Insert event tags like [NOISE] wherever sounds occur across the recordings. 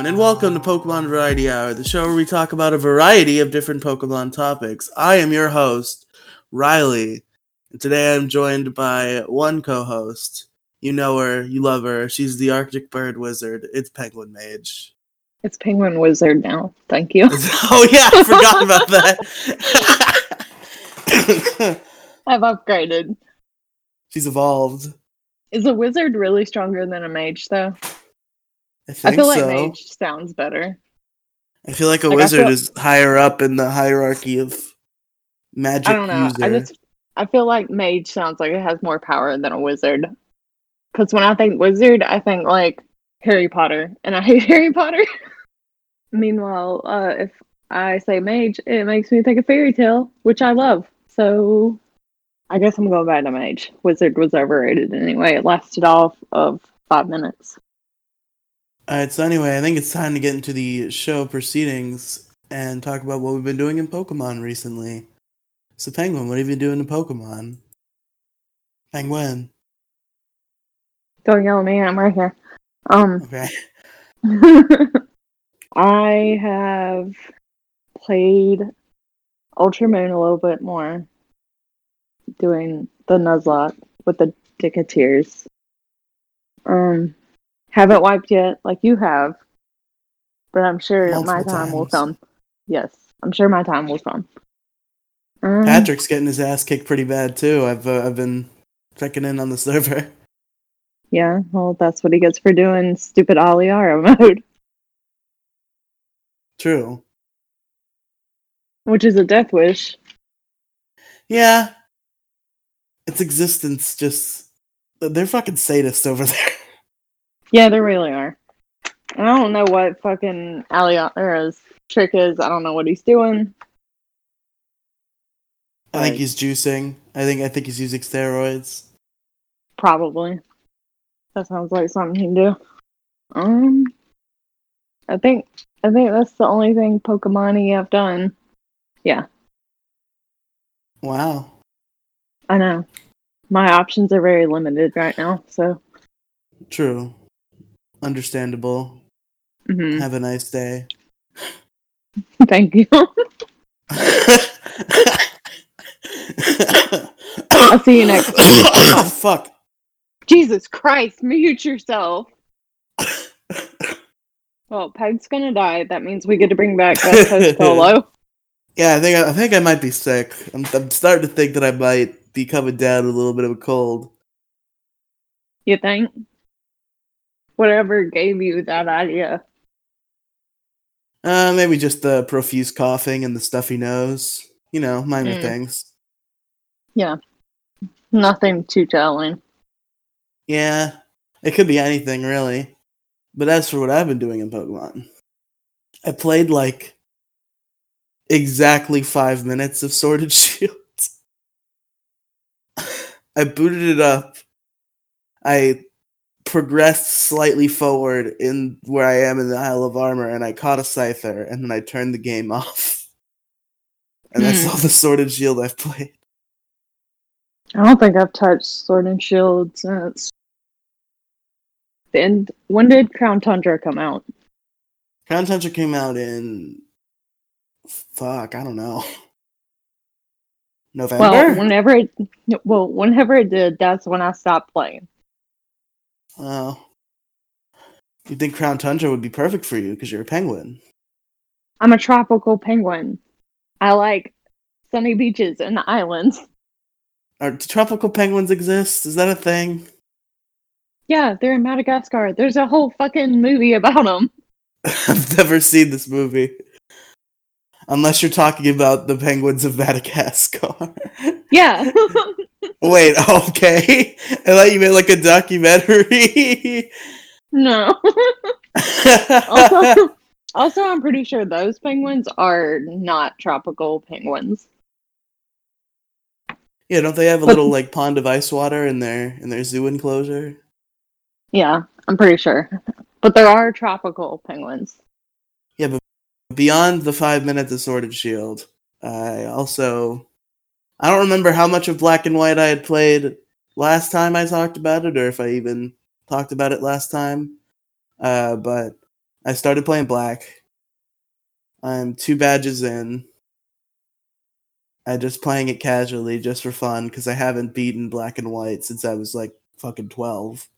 Everyone, and welcome to Pokemon Variety Hour, the show where we talk about a variety of different Pokemon topics. I am your host, Riley, and today I'm joined by one co host. You know her, you love her. She's the Arctic Bird Wizard. It's Penguin Mage. It's Penguin Wizard now. Thank you. [LAUGHS] oh, yeah, I forgot about that. [LAUGHS] I've upgraded. She's evolved. Is a wizard really stronger than a mage, though? I, I feel like so. mage sounds better. I feel like a Like, wizard feel- is higher up in the hierarchy of magic I don't know. user. I just I feel like mage sounds like it has more power than a wizard. Because when I think wizard, I think like Harry Potter, and I [LAUGHS] hate Harry Potter. [LAUGHS] Meanwhile, uh, if I say mage, it makes me think of fairy tale, which I love. So I guess I'm going back to mage. Wizard was overrated anyway. It lasted off of five minutes. All right, so anyway, I think it's time to get into the show proceedings and talk about what we've been doing in Pokemon recently. So, Penguin, what have you been doing in Pokemon? Penguin. Don't yell at me. I'm right here. Um, Okay. [LAUGHS] [LAUGHS] I have played Ultra Moon a little bit more, doing the Nuzlocke with the Dicketeers. Um, haven't wiped yet, like you have, but I'm sure my Multiple time will come. Yes, I'm sure my time will come. Um, Patrick's getting his ass kicked pretty bad too. I've uh, I've been checking in on the server. [LAUGHS] Yeah, well, that's what he gets for doing stupid Aliara [LAUGHS] mode, True. which is a death wish. Yeah. Its existence just they're fucking sadists over [LAUGHS] there. Yeah, they really are. And I don't know what fucking Aliara's trick is. I don't know what he's doing. I think he's juicing. I think I think he's using steroids. Probably. That sounds like something he can do. Um, I think I think that's the only thing Pokemon have done. Yeah, Wow. I know. My options are very limited right now, so True. Understandable. mhm. Have a nice day. [LAUGHS] thank you. I'll see you next. [LAUGHS] oh, fuck. Jesus Christ, mute yourself. Well, Peg's gonna die. That means we get to bring back West [LAUGHS] Coast Polo. Yeah, I think I, I think I might be sick. I'm, I'm starting to think that I might be coming down with a little bit of a cold. You think? Whatever gave you that idea? Uh, maybe just the profuse coughing and the stuffy nose. You know, minor Mm. things. Yeah. Nothing too telling. Yeah, it could be anything really. But as for what I've been doing in Pokemon, I played like exactly five minutes of Sword and [LAUGHS] Shield. I booted it up. I progressed slightly forward in where I am in the Isle of Armor, and I caught a Scyther, and then I turned the game [LAUGHS] off. And that's Hmm. all the Sword and Shield I've played. I don't think I've touched Sword and Shield since. And. When did Crown Tundra come out? Crown Tundra came out in fuck, I don't know. November. Well, whenever it, well, whenever it did, that's when I stopped playing. Oh. You think Crown Tundra would be perfect for you because you're a penguin? I'm a tropical penguin. I like sunny beaches and islands. Are do tropical penguins exist? Is that a thing? Yeah, they're in Madagascar. There's a whole fucking movie about them. [LAUGHS] I've never seen this movie. Unless you're talking about the penguins of Madagascar. Yeah. [LAUGHS] [LAUGHS] Wait, [LAUGHS] okay. I thought you meant like a documentary. no. [LAUGHS] also, also, I'm pretty sure those penguins are not tropical penguins. yeah, don't they have a But- little like pond of ice water in their in their zoo enclosure? Yeah, I'm pretty sure. But there are tropical penguins. Yeah, but beyond the five minutes of Sword and Shield, I also I don't remember how much of Black and White I had played last time I talked about it, or if I even talked about it last time. Uh, but I started playing black. I'm two badges in. I just playing it casually just for fun because I haven't beaten black and white since I was like fucking 12.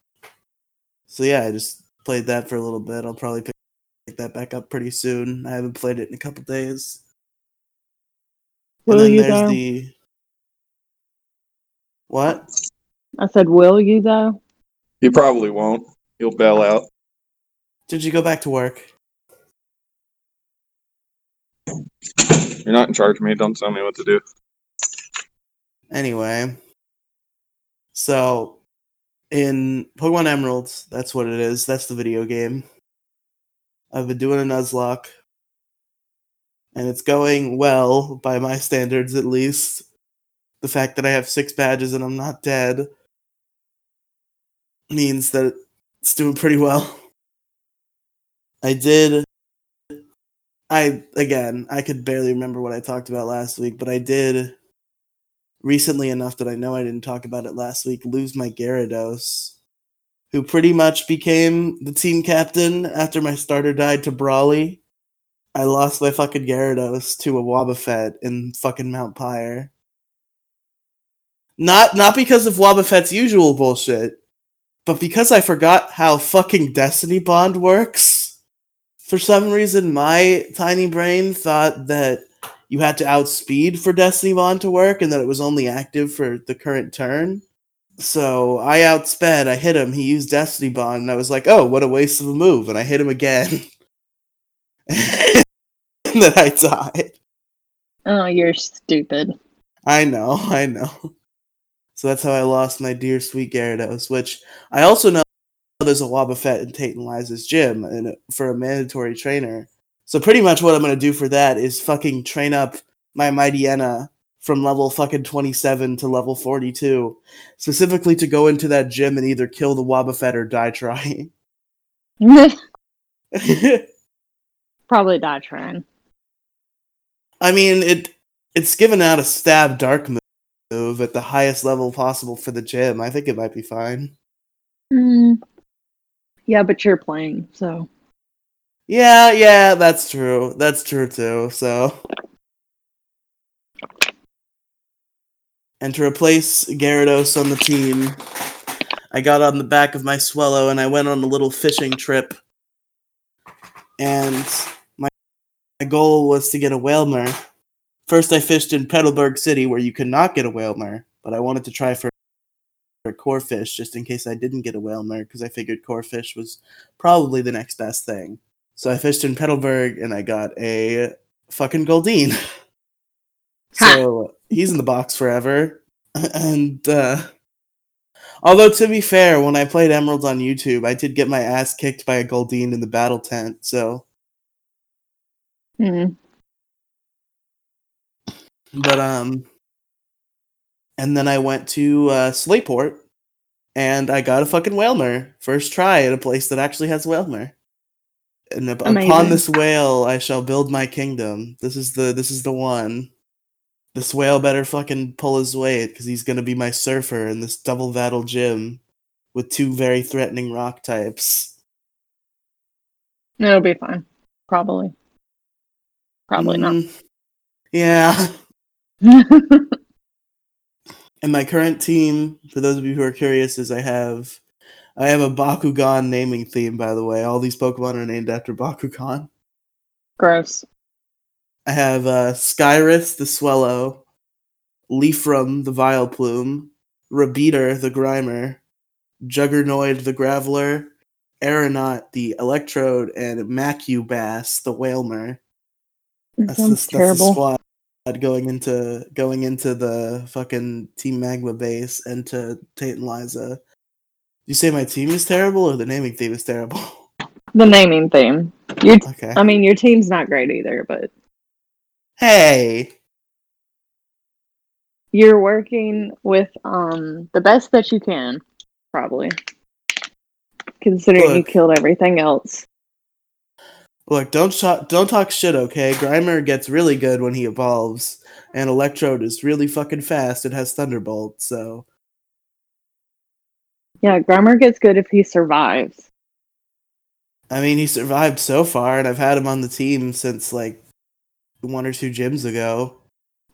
So yeah, I just played that for a little bit. I'll probably pick that back up pretty soon. I haven't played it in a couple days. Will and then you there's the what? I said, will you though? You probably won't. You'll bail out. Did you go back to work? You're not in charge of me. Don't tell me what to do. Anyway, so in Pokemon Emeralds, that's what it is. That's the video game. I've been doing a Nuzlocke, and it's going well by my standards, at least. The fact that I have six badges and I'm not dead means that it's doing pretty well. I did. I again, I could barely remember what I talked about last week, but I did recently enough that I know I didn't talk about it last week. Lose my Gyarados, who pretty much became the team captain after my starter died to Brawly. I lost my fucking Gyarados to a Wobbuffet in fucking Mount Pyre. Not not because of Wobbuffet's usual bullshit, but because I forgot how fucking Destiny Bond works. For some reason, my tiny brain thought that you had to outspeed for Destiny Bond to work and that it was only active for the current turn. So I outsped, I hit him, he used Destiny Bond, and I was like, oh, what a waste of a move. And I hit him again. [LAUGHS] and then I died. Oh, you're stupid. I know, I know. So that's how I lost my dear sweet Gyarados, which I also know there's a Wobbuffet in Tate and Liza's gym and for a mandatory trainer. So pretty much what I'm gonna do for that is fucking train up my Mightyena from level fucking 27 to level 42, specifically to go into that gym and either kill the Wobbuffet or die trying. [LAUGHS] Probably die trying. I mean, it it's given out a stab dark move at the highest level possible for the gym. I think it might be fine. Mm. Yeah, but you're playing, so Yeah, yeah, that's true. That's true too. So, and to replace Gyarados on the team, I got on the back of my Swellow and I went on a little fishing trip. And my, my goal was to get a Wailmer. First, I fished in Petalburg City, where you could not get a Wailmer, but I wanted to try for a Corphish just in case I didn't get a Wailmer because I figured Corphish was probably the next best thing. So I fished in Petalburg and I got a fucking Goldeen. [LAUGHS] so he's in the box forever. [LAUGHS] And uh, although to be fair, when I played Emeralds on YouTube, I did get my ass kicked by a Goldeen in the battle tent. So, mm. But um, and then I went to uh, Slateport and I got a fucking Wailmer first try at a place that actually has Wailmer. And up- upon this whale, I shall build my kingdom. This is the this is the one. This whale better fucking pull his weight because he's gonna be my surfer in this double battle gym with two very threatening rock types. it'll be fine. Probably. Probably Mm, Yeah. [LAUGHS] And my current team, for those of you who are curious, is I have I have a Bakugan naming theme, by the way. All these Pokemon are named after Bakugan. Gross. I have uh, Skyress the Swellow, Leafrum the Vileplume, Rebeater the Grimer, Juggernoid the Graveler, Aeronaut the Electrode, and Macubass the Wailmer. That That's, the, that's the terrible. squad going into going into the fucking Team Magma base and to Tate and Liza. You say my team is terrible or the naming theme is terrible? [LAUGHS] The naming theme. Your, okay. I mean, your team's not great either, but hey. you're working with um the best that you can, probably. Considering you killed everything else. Look, don't talk, don't talk shit, okay? Grimer gets really good when he evolves, and Electrode is really fucking fast and has Thunderbolt. So Yeah, Grimer gets good if he survives. I mean, he survived so far, and I've had him on the team since like one or two gyms ago.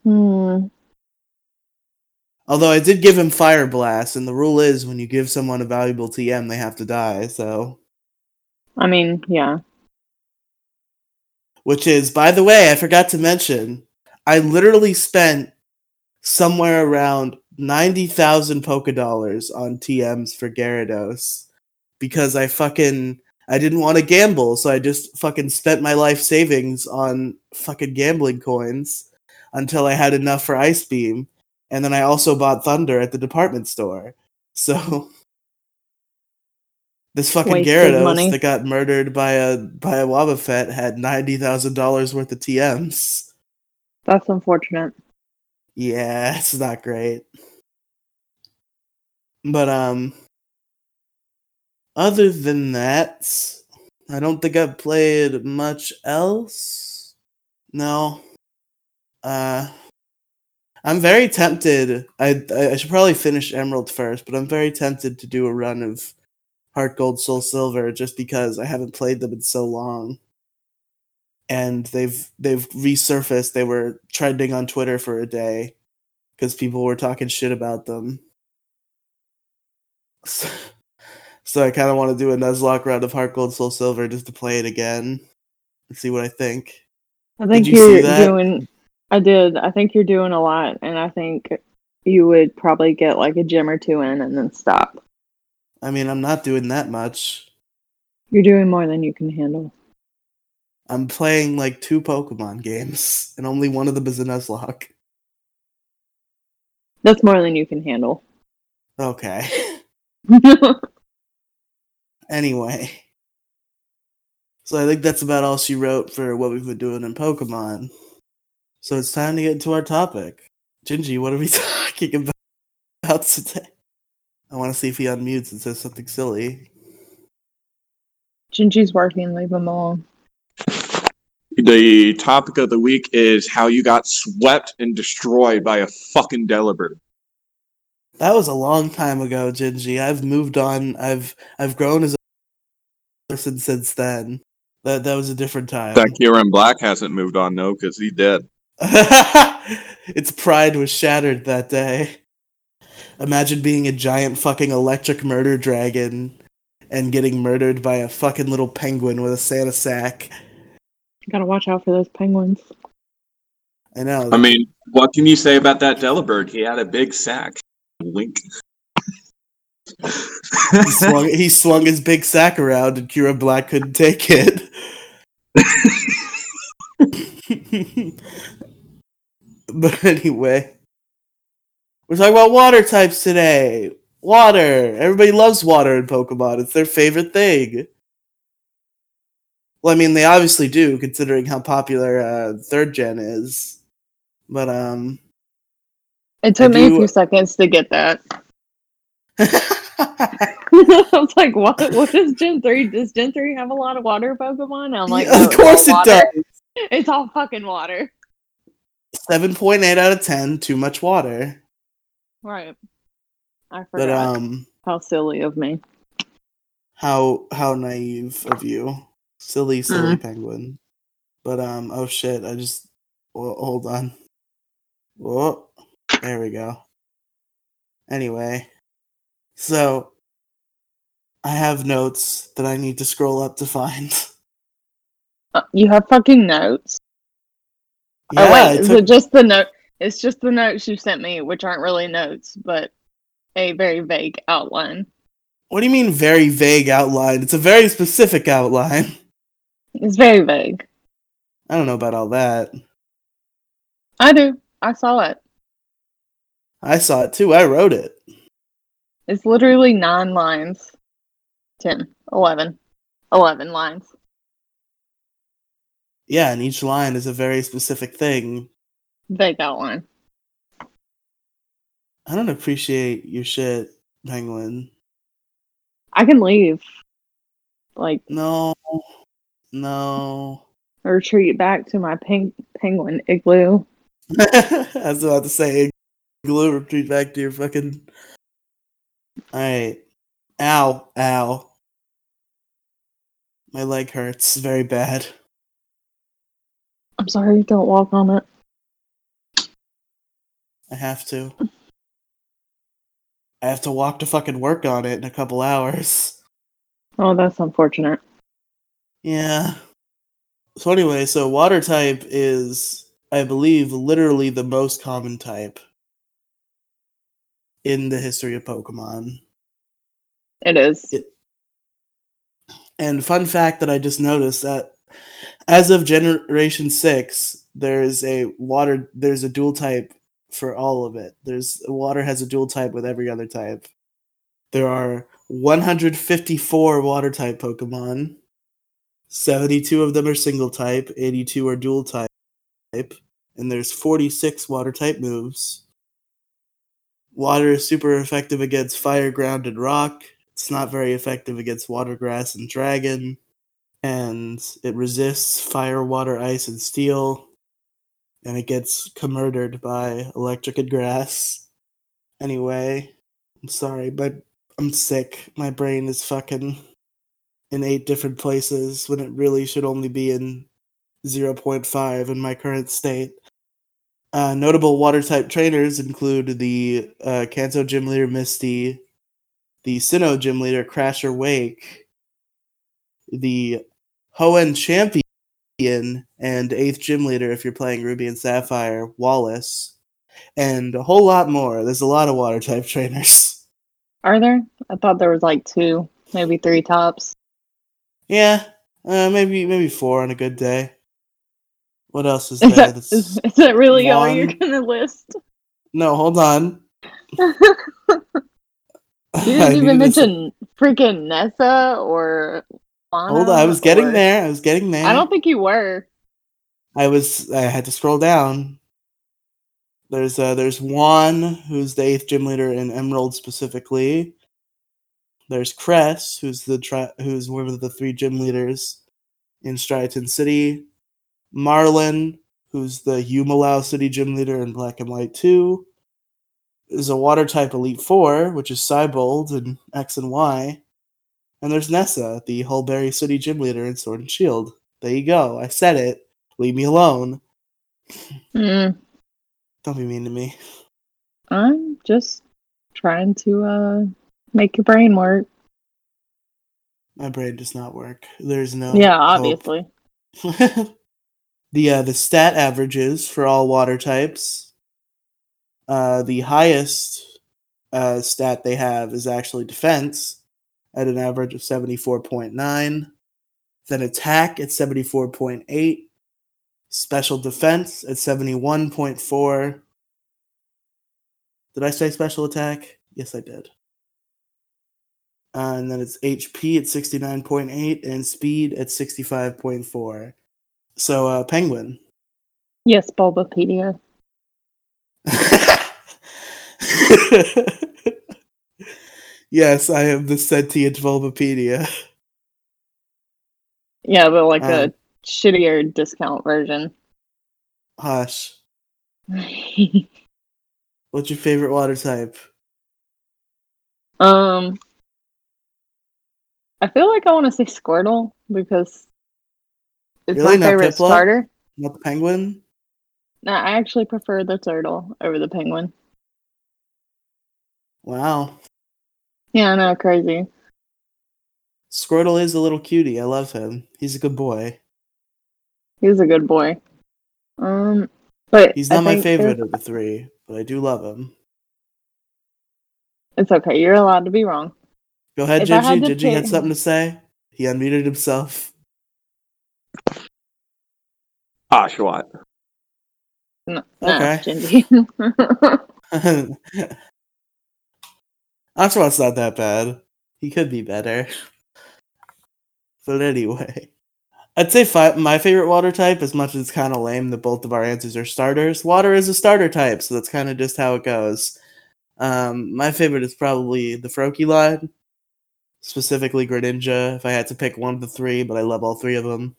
Hmm. Although I did give him Fire Blast, and the rule is when you give someone a valuable TM, they have to die. So, I mean, yeah. Which is, by the way, I forgot to mention, I literally spent somewhere around ninety thousand Poké Dollars on TMs for Gyarados because I fucking I didn't want to gamble, so I just fucking spent my life savings on fucking gambling coins until I had enough for Ice Beam, and then I also bought Thunder at the department store. So [LAUGHS] this fucking Gyarados money. that got murdered by a by a Wobbuffet had ninety thousand dollars worth of TMs. That's unfortunate. Yeah, [LAUGHS] it's not great. But um other than that, I don't think I've played much else. No. Uh I'm very tempted. I I should probably finish Emerald first, but I'm very tempted to do a run of Heart Gold Soul Silver just because I haven't played them in so long. And they've they've resurfaced. They were trending on Twitter for a day because people were talking shit about them. So, [LAUGHS] so I kind of want to do a Nuzlocke round of Heart Gold Soul Silver just to play it again and see what I think. I think you you're that? doing. I did. I think you're doing a lot, and I think you would probably get like a gym or two in and then stop. I mean, I'm not doing that much. You're doing more than you can handle. I'm playing like two Pokemon games, [LAUGHS] and only one of them is a Nuzlocke. That's more than you can handle. Okay. [LAUGHS] anyway. So I think that's about all she wrote for what we've been doing in Pokemon. So it's time to get into our topic. Gingy, what are we [LAUGHS] talking about, about today? I want to see if he unmutes and says something silly. Gingy's working. Leave him alone. The topic of the week is how you got swept and destroyed by a fucking Delibird. That was a long time ago, Gingy. I've moved on. I've I've grown as a person since then. That that was a different time. That Kyurem Black hasn't moved on, no, because he's dead. [LAUGHS] its pride was shattered that day. Imagine being a giant fucking electric murder dragon and getting murdered by a fucking little penguin with a Santa sack. Gotta watch out for those penguins. I know. I mean, what can you say about that Delibird? He had a big sack. Wink. he swung he swung his big sack around and Kyurem Black couldn't take it. [LAUGHS] [LAUGHS] but anyway. We're talking about water types today. Water. Everybody loves water in Pokemon. It's their favorite thing. Well, I mean, they obviously do, considering how popular uh, third gen is. But um, It took I me a few seconds to get that. [LAUGHS] [LAUGHS] I was like, "What? What is Gen three? Does Gen three have a lot of water Pokemon?" I'm like, Yeah, of course it water. does. [LAUGHS] It's all fucking water." Seven point eight out of ten. Too much water. Right. I But forgot. um, How silly of me. how how naive of you, silly silly penguin. But um, oh shit! I just well, hold on. Whoa, there we go. Anyway, so I have notes that I need to scroll up to find. [LAUGHS] Uh, you have fucking notes. yeah, oh wait, is it just the note? It's just the notes you sent me, which aren't really notes, but a very vague outline. what do you mean very vague outline? It's a very specific outline. [LAUGHS] It's very vague. I don't know about all that. I do. I saw it. I saw it too. I wrote it. It's literally nine lines. 10, 11. 11 lines. Yeah, and each line is a very specific thing. Vague one. I don't appreciate your shit, Penguin. I can leave. Like, No, no. retreat back to my peng- penguin igloo. [LAUGHS] I was about to say, glue retreat back to your fucking. Alright. Ow, ow. My leg hurts very bad. I'm sorry, don't walk on it. I have to. I have to walk to fucking work on it in a couple hours. Oh, that's unfortunate. Yeah. So anyway, so water type is, I believe, literally the most common type in the history of Pokemon. It is. It- And fun fact that I just noticed that as of Generation Six, there's a water, there's a dual type for all of it. There's water has a dual type with every other type. There are 154 water type Pokemon. 72 of them are single type, 82 are dual type, and there's 46 water type moves. Water is super effective against fire, ground, and rock. It's not very effective against water, grass, and dragon. And it resists fire, water, ice, and steel. And it gets murdered by electric and grass. Anyway, I'm sorry, but I'm sick. My brain is fucking in eight different places when it really should only be in 0.5 in my current state. Uh, notable water type trainers include the uh, Kanto gym leader Misty, the Sinnoh gym leader Crasher Wake, the Hoenn champion and eighth gym leader if you're playing Ruby and Sapphire Wallace, and a whole lot more. There's a lot of water type [LAUGHS] trainers. Are there? I thought there was like two, maybe three tops. Yeah, uh, maybe maybe four on a good day. What else is [LAUGHS] Is there? that, that's- is, is that really all you're gonna list? [LAUGHS] No, hold on. You didn't even mention freaking Nessa or. Hold on, I was getting or- there. I was getting there. I don't think you were. I was. I had to scroll down. There's uh, there's Juan, who's the eighth gym leader in Emerald specifically. There's Cress, who's the tri- who's one of the three gym leaders in Striaton City. Marlin, who's the Humilau City gym leader in Black and White 2. Is a water type Elite Four, which is Siebold and X and Y. And there's Nessa, the Hulbury City gym leader in Sword and Shield. There you go. I said it. Leave me alone. Mm, Don't be mean to me. I'm just trying to uh make your brain work. My brain does not work. There's no yeah, obviously. [LAUGHS] the uh, the stat averages for all water types. Uh, the highest uh, stat they have is actually defense at an average of seventy four point nine. Then attack at seventy four point eight. Special defense at seventy one point four. Did I say special attack? Yes, I did. Uh, and then it's HP at 69.8 and speed at 65.4. So, uh, Penguin. Yes, Bulbapedia. [LAUGHS] yes, I am the sentient Bulbapedia. [LAUGHS] Yeah, but like Uh. a shittier discount version. Hush. [LAUGHS] What's your favorite water type? um I feel like I want to say Squirtle because it's Really? my Not favorite Piplup? starter. Not the penguin? No, I actually prefer the turtle over the penguin. Wow. Yeah, I know, crazy. Squirtle is a little cutie. I love him. He's a good boy. He's a good boy. Um, but He's I not my favorite of the three, but I do love him. It's okay. You're allowed to be wrong. Go ahead, If I had Gigi. to Gigi had something to say. He unmuted himself. Oshawott. No, Okay. no, Gingy. [LAUGHS] [LAUGHS] [LAUGHS] Oshawott's not that bad. He could be better. But anyway, I'd say fi- my favorite water type, as much as it's kind of lame that both of our answers are starters, water is a starter type, so that's kind of just how it goes. Um, my favorite is probably the Froakie line, specifically Greninja, if I had to pick one of the three, but I love all three of them.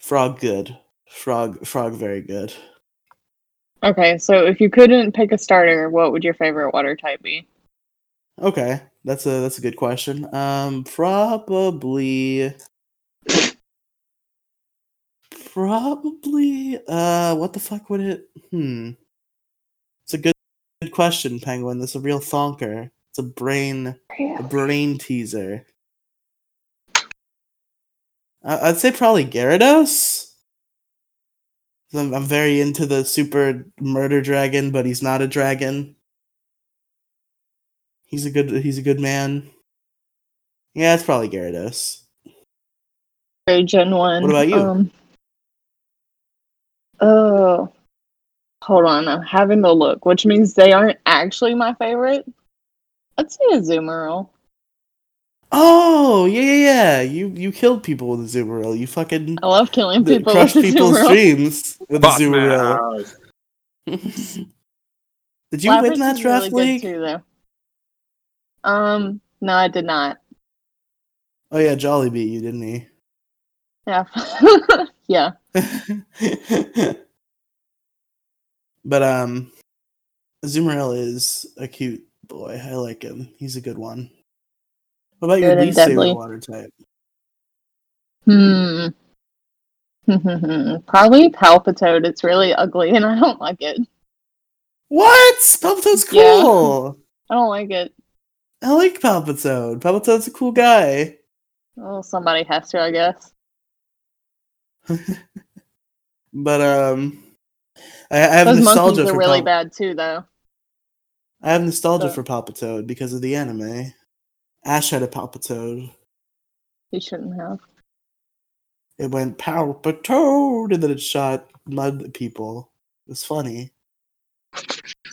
Frog, good. Frog, frog, very good. Okay, so if you couldn't pick a starter, what would your favorite water type be? Okay. That's a that's a good question. Um, probably, probably. Uh, what the fuck would it? Hmm. It's a good good question, Penguin. That's a real thonker. It's a brain a brain teaser. I- I'd say probably Gyarados. I'm, I'm very into the super murder dragon, but he's not a dragon. He's a good he's a good man. Yeah, it's probably Gyarados. Very Gen 1. What about you? Um, oh. Hold on, I'm having to look, which means they aren't actually my favorite. I'd say Azumarill. Oh yeah yeah yeah! You you killed people with Azumarill. You fucking I love killing people crushed with a people's Azumarill. dreams with a Fuck, Azumarill. man. [LAUGHS] Did you Lapras win that draft really league? Too, though. Um, no, I did not. Oh yeah, Jolly beat you, didn't he? Yeah. [LAUGHS] yeah. [LAUGHS] but um, Azumarill is a cute boy. I like him. He's a good one. What about your least favorite water type? Hmm. [LAUGHS] Probably Palpitoad. It's really ugly and I don't like it. What? Palpitoad's Yeah. cool. I don't like it. I like Palpitoad. Palpitoad's a cool guy. Well, somebody has to, I guess. [LAUGHS] But um, I, I have Those monkeys nostalgia are for really Pal- bad too, though. I have nostalgia So- for Palpitoad because of the anime. Ash had a Palpitoad. He shouldn't have. It went Palpitoad, and then it shot mud people. It was funny.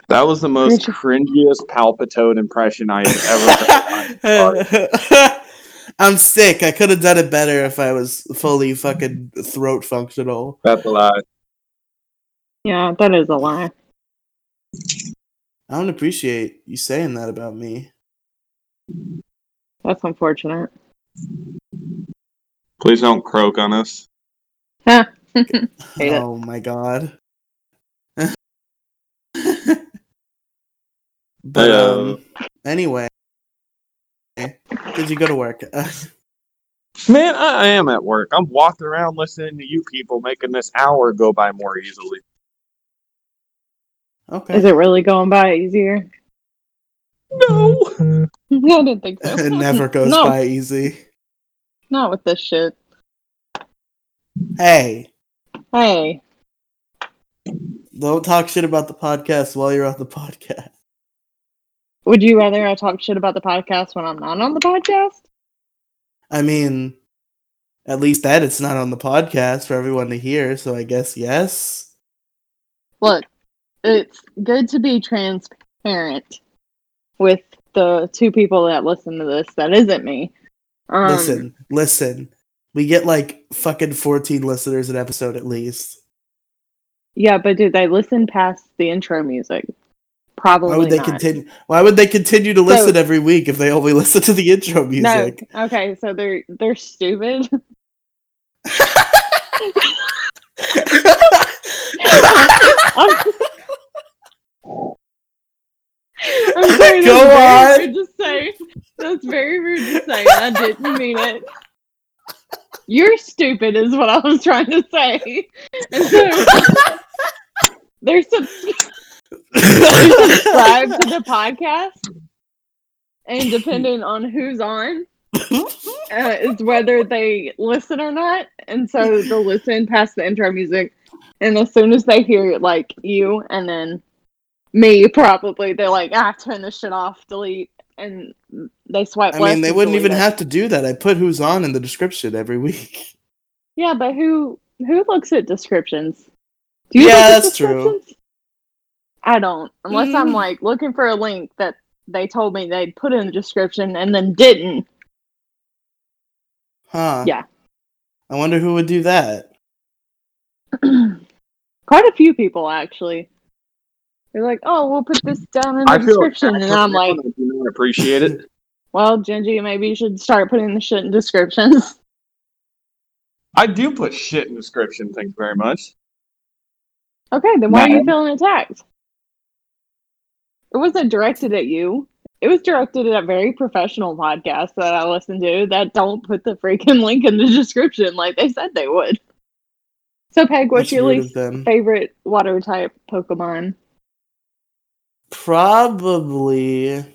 That was the most cringiest Palpitoad impression I have ever heard. [LAUGHS] I'm sick. I could have done it better if I was fully fucking throat functional. That's a lie. Yeah, that is a lie. I don't appreciate you saying that about me. That's unfortunate. Please don't croak on us. [LAUGHS] Hate it. oh my god. [LAUGHS] but um anyway, did you go to work? [LAUGHS] Man, I, I am at work. I'm walking around listening to you people making this hour go by more easily. okay. Is it really going by easier? No. [LAUGHS] I didn't think so. it never [LAUGHS] goes No. by easy. Not with this shit. Hey, Hey, don't talk shit about the podcast while you're on the podcast. would you rather I talk shit about the podcast when I'm not on the podcast? I mean, at least that it's not on the podcast for everyone to hear, so I guess yes. Look, it's good to be transparent with the two people that listen to this. That isn't me. Um, listen, listen. We get like fucking 14 listeners an episode at least. Yeah, but did they listen past the intro music? Probably Why would they not. continue? Why would they continue to listen every week if they only [LAUGHS] listen to the intro music? No. Okay, so they're they're stupid. [LAUGHS] I'm, I'm sorry, that's Go on. rude to say. That's very rude to say. I didn't mean it. You're stupid, is what I was trying to say. And so they're, subs- they're subscribed to the podcast, and depending on who's on, uh, is whether they listen or not. And so they'll listen past the intro music. And as soon as they hear like you and then me, probably they're like, ah, turn this shit off, delete, and they swipe. I mean, they wouldn't even it. have to do that. I put who's on in the description every week. Yeah, but who who looks at descriptions? Do you Yeah, that's true. I don't, unless I'm Mm. like looking for a link that they told me they'd put in the description and then didn't. Huh. Yeah. I wonder who would do that. [CLEARS THROAT] Quite a few people actually. They're like, "Oh, we'll put this down in the I feel description," and I'm like, I do not appreciate it. [LAUGHS] "Well, Genji, maybe you should start putting the shit in descriptions." [LAUGHS] I do put shit in description. Thanks very much. okay, then why are you feeling attacked? It wasn't directed at you. it was directed at a very professional podcast that I listen to that don't put the freaking link in the [LAUGHS] description like they said they would. So, Peg, what's That's your least favorite water type Pokemon? Probably.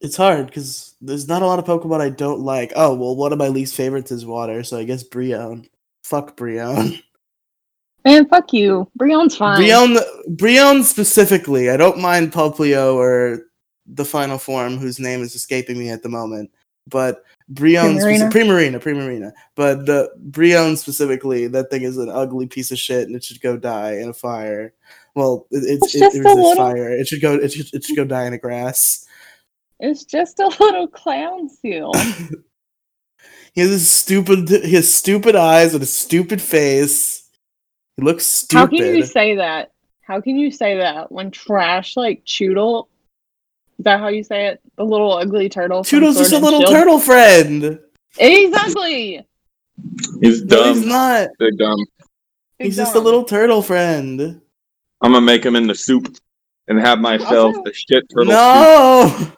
It's hard because there's not a lot of Pokemon I don't like. Oh well, one of my least favorites is water, so I guess Brionne. Fuck Brionne. [LAUGHS] Man, fuck you. Brionne's fine. Brionne, Brionne specifically. I don't mind Poplio or the final form, whose name is escaping me at the moment. But Brionne, Primarina? speci- Primarina, Primarina. But the Brionne specifically, that thing is an ugly piece of shit, and it should go die in a fire. Well, it, it's, It's it, just it a little- fire. It should go. It should, it should go die in the grass. It's just a little clown seal. [LAUGHS] He has his stupid, he has stupid eyes and a stupid face. He looks stupid. How can you say that? How can you say that when trash like Chewtle? Is that how you say it? The little ugly turtle. from Toodle's just a little Shield? turtle friend. He's ugly. He's No, dumb. he's not. They're dumb. He's He's just a little turtle friend. I'm gonna make him into soup and have myself Also- the shit turtle soup. No,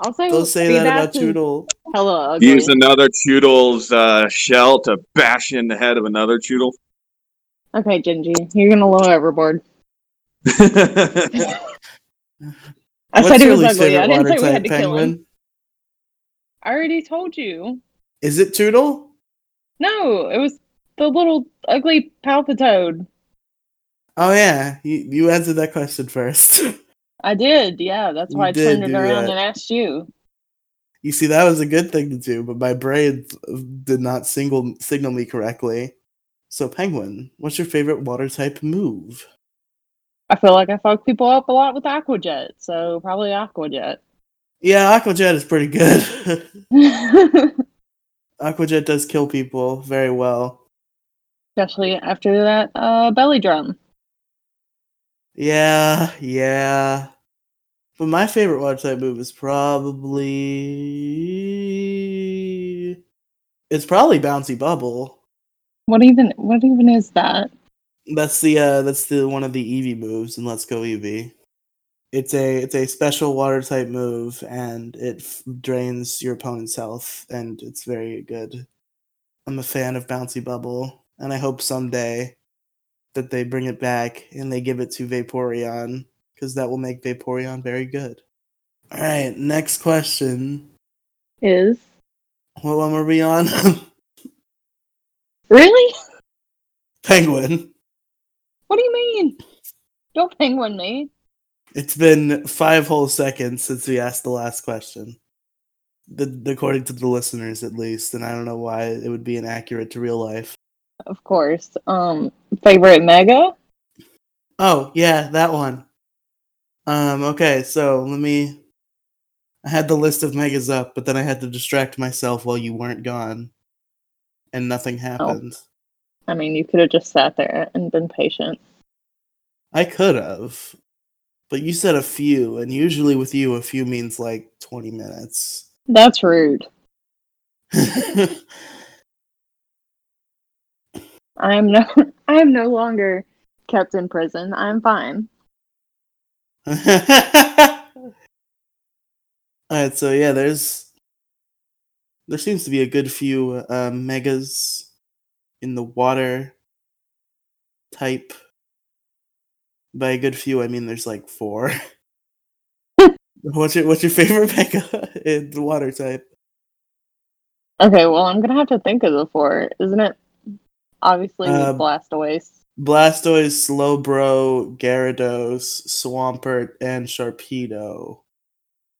Also, don't say that about Feedass is Toodle. Hella ugly. Use another Chewtle's uh, shell to bash in the head of another Chewtle. Okay, Gingy, you're gonna low overboard. [LAUGHS] I What's said he was ugly. I didn't say we had type to kill him. I already told you. Is it Toodle? No, it was the little ugly Palpitoad. Oh yeah, you you answered that question first. [LAUGHS] I did, yeah. That's why You I turned it around that. and asked you. you see, that was a good thing to do, but my brain did not single signal me correctly. So, penguin, what's your favorite water type move? I feel like I fuck people up a lot with Aqua Jet, so probably Aqua Jet. Yeah, Aqua Jet is pretty good. [LAUGHS] [LAUGHS] Aqua Jet does kill people very well. Especially after that uh, belly drum. Yeah, yeah. But my favorite water type move is probably it's probably bouncy bubble. What even? What even is that? That's the uh that's the one of the Eevee moves in Let's Go Eevee. It's a it's a special water type move and it f- drains your opponent's health and it's very good. I'm a fan of bouncy bubble and I hope someday that they bring it back and they give it to Vaporeon because that will make Vaporeon very good. All right, next question. Is What one were we on? [LAUGHS] really? Penguin. What do you mean? Don't penguin me. It's been five whole seconds since we asked the last question. The, according to the listeners, at least, and I don't know why it would be inaccurate to real life. Of course. Um, favorite Mega? Oh, yeah, that one. Um, okay, so let me. I had the list of megas up, but then I had to distract myself while you weren't gone, and nothing happened. I mean, you could have just sat there and been patient. I could have, but you said a few, and usually with you, a few means like 20 minutes. That's rude. [LAUGHS] I am no. [LAUGHS] I am no longer kept in prison. I'm fine. [LAUGHS] All right, so yeah, there's there seems to be a good few uh, megas in the water type. By a good few, I mean there's like four. [LAUGHS] what's your what's your favorite mega in the water type? Okay, well, I'm gonna have to think of the four, isn't it? Obviously, Uh, Blastoise. Blastoise, Slowbro, Gyarados, Swampert, and Sharpedo.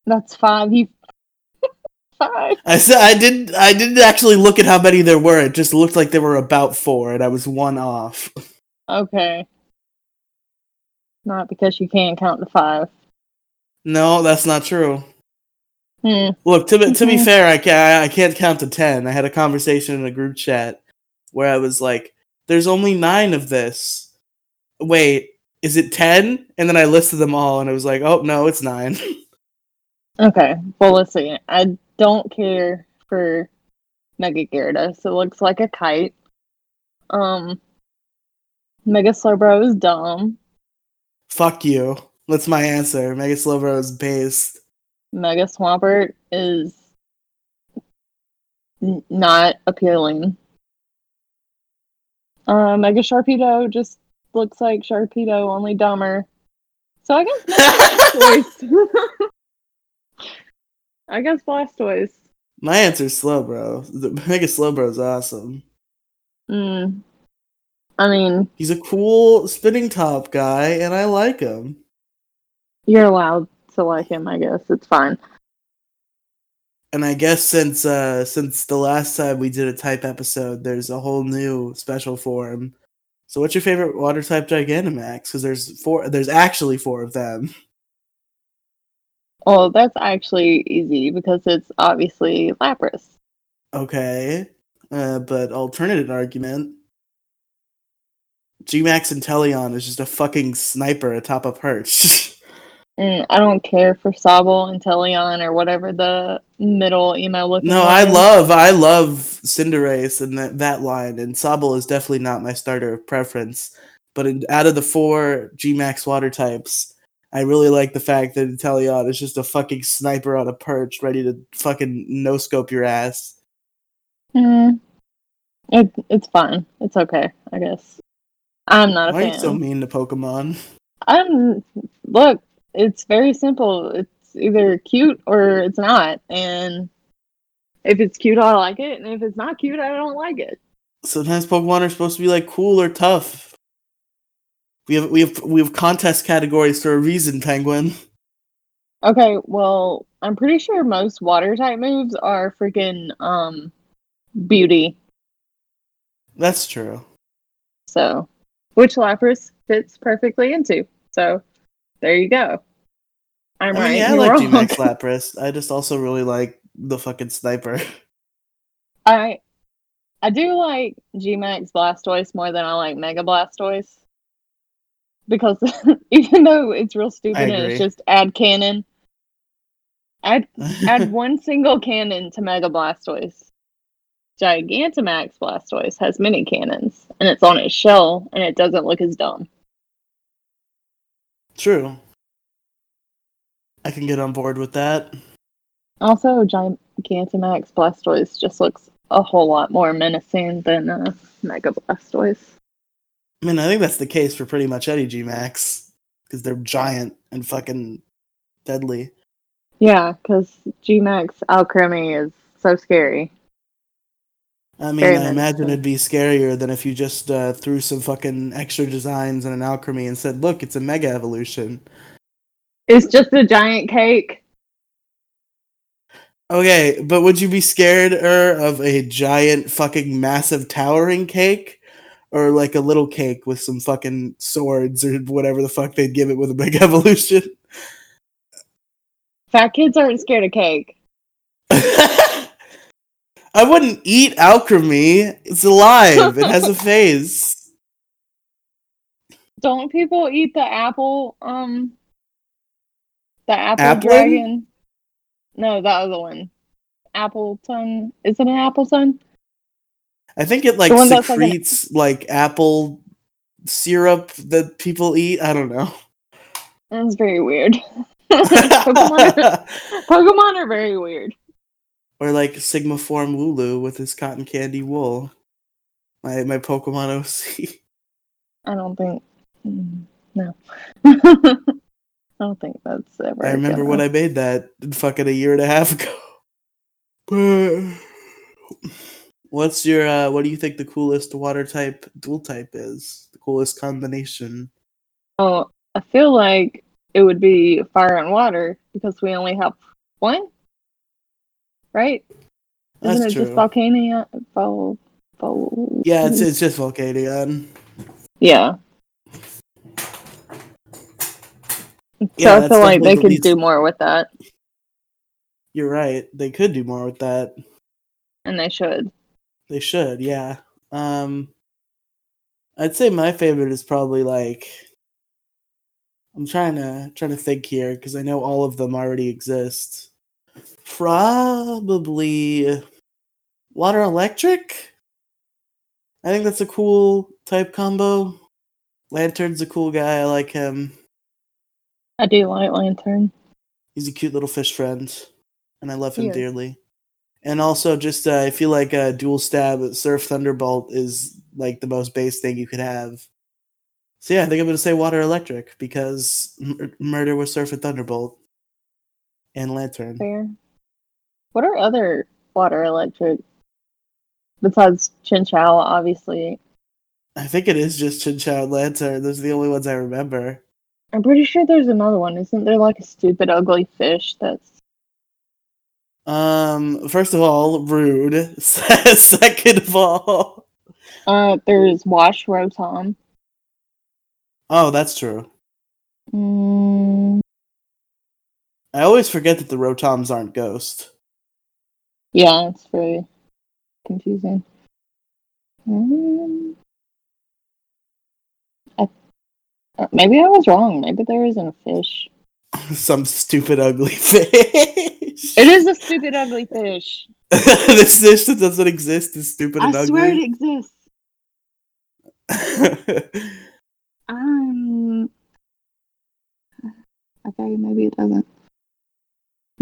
That's five. [LAUGHS] Five. I said I didn't. I didn't actually look at how many there were. It just looked like there were about four, and I was one off. Okay. Not because you can't count to five. No, that's not true. Hmm. Look, to be, to be fair, I can't. I can't count to ten. I had a conversation in a group chat where I was like, "There's only nine of this. Wait, is it ten? And then I listed them all, and it was like, "Oh no, it's nine. [LAUGHS] Okay. Well, let's see. I don't care for Mega Gyarados. It looks like a kite. Um. Mega Slowbro is dumb. Fuck you. That's my answer. Mega Slowbro is based. Mega Swampert is not appealing. Uh, Mega Sharpedo just looks like Sharpedo, only dumber. So I guess [LAUGHS] Blastoise. [LAUGHS] I guess Blastoise. My answer's Slowbro. The Mega Slowbro's awesome. Mm. I mean, He's a cool spinning top guy, and I like him. you're allowed to like him. I guess it's fine. And I guess since uh since the last time we did a type episode, there's a whole new special form. So what's your favorite water type Gigantamax? Because there's four there's actually four of them. Well, that's actually easy because it's obviously Lapras. Okay. Uh, but alternative argument. Gmax Inteleon is just a fucking sniper atop a perch. [LAUGHS] Mm, I don't care for Sobble and Teleon or whatever the middle email looking. no, I is. love I love Cinderace and that, that line, and Sobble is definitely not my starter of preference. But in, out of the four Gmax water types, I really like the fact that Inteleon is just a fucking sniper on a perch, ready to fucking no scope your ass. Mm, it, it's fine. It's okay, I guess. I'm not a Why are you fan. so mean to Pokemon? I'm look. It's very simple. It's either cute or it's not, and if it's cute, I like it, and if it's not cute, I don't like it. Sometimes Pokemon are supposed to be like cool or tough. We have we have we have contest categories for a reason, Penguin. Okay, well, I'm pretty sure most water type moves are freaking um beauty. That's true. So, which Lapras fits perfectly into. So, there you go. I'm I right. yeah, I like wrong. Gmax [LAUGHS] Lapras. I just also really like the fucking sniper. I I do like Gmax Blastoise more than I like Mega Blastoise. Because [LAUGHS] even though it's real stupid and it's just add cannon, add add [LAUGHS] one single cannon to Mega Blastoise. Gigantamax Blastoise has many cannons, and it's on its shell, and it doesn't look as dumb. True. I can get on board with that. Also, Gigantamax Blastoise just looks a whole lot more menacing than uh, Mega Blastoise. I mean, I think that's the case for pretty much any Gmax because they're giant and fucking deadly. Yeah, because Gmax Alcremie is so scary. I mean, Very I imagine it'd be scarier than if you just uh, threw some fucking extra designs in an Alcremie and said, "Look, it's a mega evolution." It's just a giant cake. Okay, but would you be scared er, of a giant fucking massive towering cake? Or like a little cake with some fucking swords or whatever the fuck they'd give it with a big [LAUGHS] evolution? Fat kids aren't scared of cake. [LAUGHS] I wouldn't eat Alcremie. It's alive. It has a [LAUGHS] face. Don't people eat the apple? Um, the apple dragon. No, the other one. Appletun. Is it an Appletun? I think it like that's like an- secretes like apple syrup that people eat. I don't know. That's very weird. [LAUGHS] [LAUGHS] Pokemon, Pokemon are very weird. Or like Sigma Form Wooloo with his cotton candy wool. My my Pokemon OC. [LAUGHS] I don't think. mm, No. [LAUGHS] I don't think that's ever. I remember when I made that fucking a year and a half ago. [SIGHS] What's your uh what do you think the coolest water type dual type is? The coolest combination? Oh, I feel like it would be fire and water because we only have one, right? That's Isn't it true. just Volcania? Vol, vol, Yeah, it's it's just Volcanion. yeah. So Yeah, I feel like they could least- do more with that, You're right. They could do more with that. and they should. They should, yeah. Um I'd say my favorite is probably like I'm trying to trying to think here because I know all of them already exist. Probably water electric. I think that's a cool type combo. Lanturn's a cool guy. I like him. I do like Lanturn. He's a cute little fish friend, and I love him is. dearly. And also, just uh, I feel like a dual stab Surf Thunderbolt is like the most base thing you could have. So yeah, I think I'm gonna say Water Electric because mur- Murder was Surf and Thunderbolt and Lanturn. Fair. What are other water electric besides Chinchou? Obviously, I think it is just Chinchou and Lanturn. Those are the only ones I remember. I'm pretty sure there's another one. Isn't there like a stupid, ugly fish that's Um, first of all, rude. [LAUGHS] Second of all, uh? There's Wash Rotom. oh, that's true. Mm, I always forget that the Rotoms aren't ghost. Yeah, it's very confusing. Mm, I, uh, maybe I was wrong. Maybe there isn't a fish. [LAUGHS] Some stupid ugly fish. It is a stupid, ugly fish. [LAUGHS] this fish that doesn't exist is stupid and I swear it exists. [LAUGHS] Um. Okay, maybe it doesn't.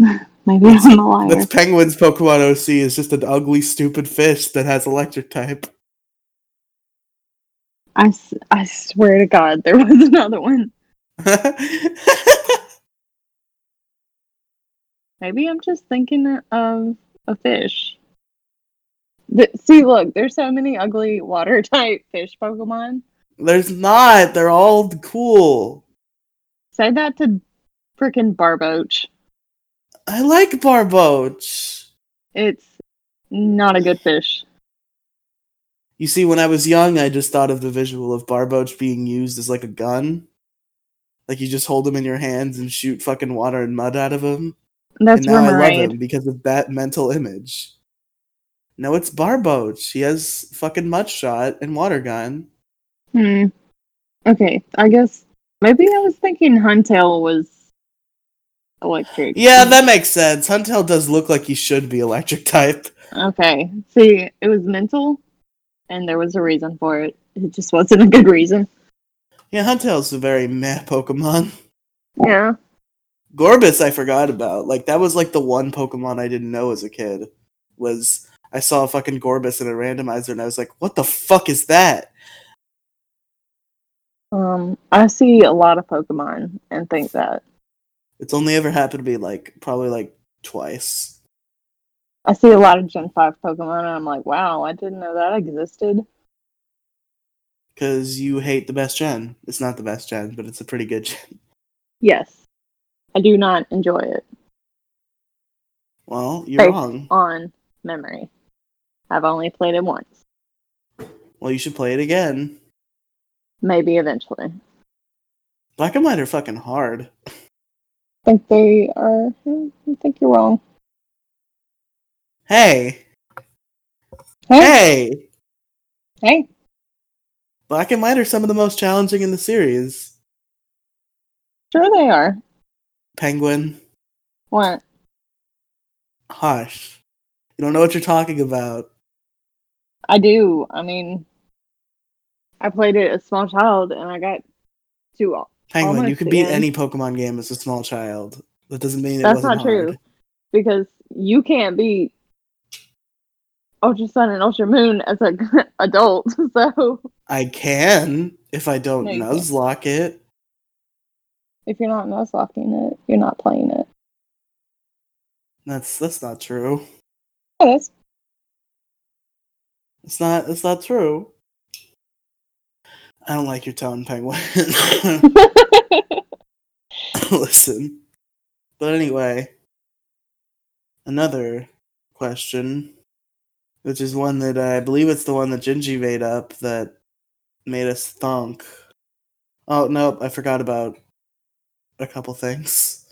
[LAUGHS] maybe I'm a liar. That's Penguin's Pokemon OC is just an ugly, stupid fish that has electric type. I, s- I swear to God, there was [LAUGHS] another one. [LAUGHS] Maybe I'm just thinking of a fish. Th- See, look, there's so many ugly water type fish Pokemon. There's not. They're all cool. Say that to freaking Barboach. I like Barboach. It's not a good fish. You see, when I was young, I just thought of the visual of Barboach being used as like a gun. Like you just hold him in your hands and shoot fucking water and mud out of him. That's and now I love him because of that mental image. No, it's Barboach. He has fucking mud shot and water gun. Hmm. Okay, I guess maybe I was thinking Huntail was electric. Yeah, that makes sense. Huntail does look like he should be electric type. Okay. See, it was mental, and there was a reason for it. It just wasn't a good reason. Yeah, Huntail's a very meh Pokemon. Yeah. Gorebyss I forgot about. Like that was like the one Pokemon I didn't know as a kid. Was I saw a fucking Gorebyss in a randomizer and I was like, what the fuck is that? Um, I see a lot of Pokemon and think that It's only ever happened to me like probably like twice. I see a lot of Gen Five Pokemon, and I'm like, wow, I didn't know that existed. Because you hate the best gen. It's not the best gen, but it's a pretty good [LAUGHS] gen. Yes, I do not enjoy it Well, you're Hey. wrong. on memory. I've only played it once. Well, you should play it again. Maybe eventually. Black and white are fucking hard. [LAUGHS] I think they are. hmm, I think you're wrong. Hey, Hey, hey! hey, Black and white are some of the most challenging in the series. sure they are. Penguin, What? hush. You don't know what you're talking about. I do. I mean, I played it as a small child, and I got to. Penguin, you Almost can the beat any Pokemon game as a small child. That doesn't mean it That's not true. hard. because you can't beat Ultra Sun and Ultra Moon as an [LAUGHS] adult. [LAUGHS] So I can if I don't No, can't. nuzlocke it. if you're not nuzlocking it, you're not playing it. That's that's not true. It is. It's not. It's not true. I don't like your tone, Penguin. [LAUGHS] [LAUGHS] Listen. But anyway, another question, which is one that I believe it's the one that Gingy made up that made us thunk. Oh no, I forgot about a couple things.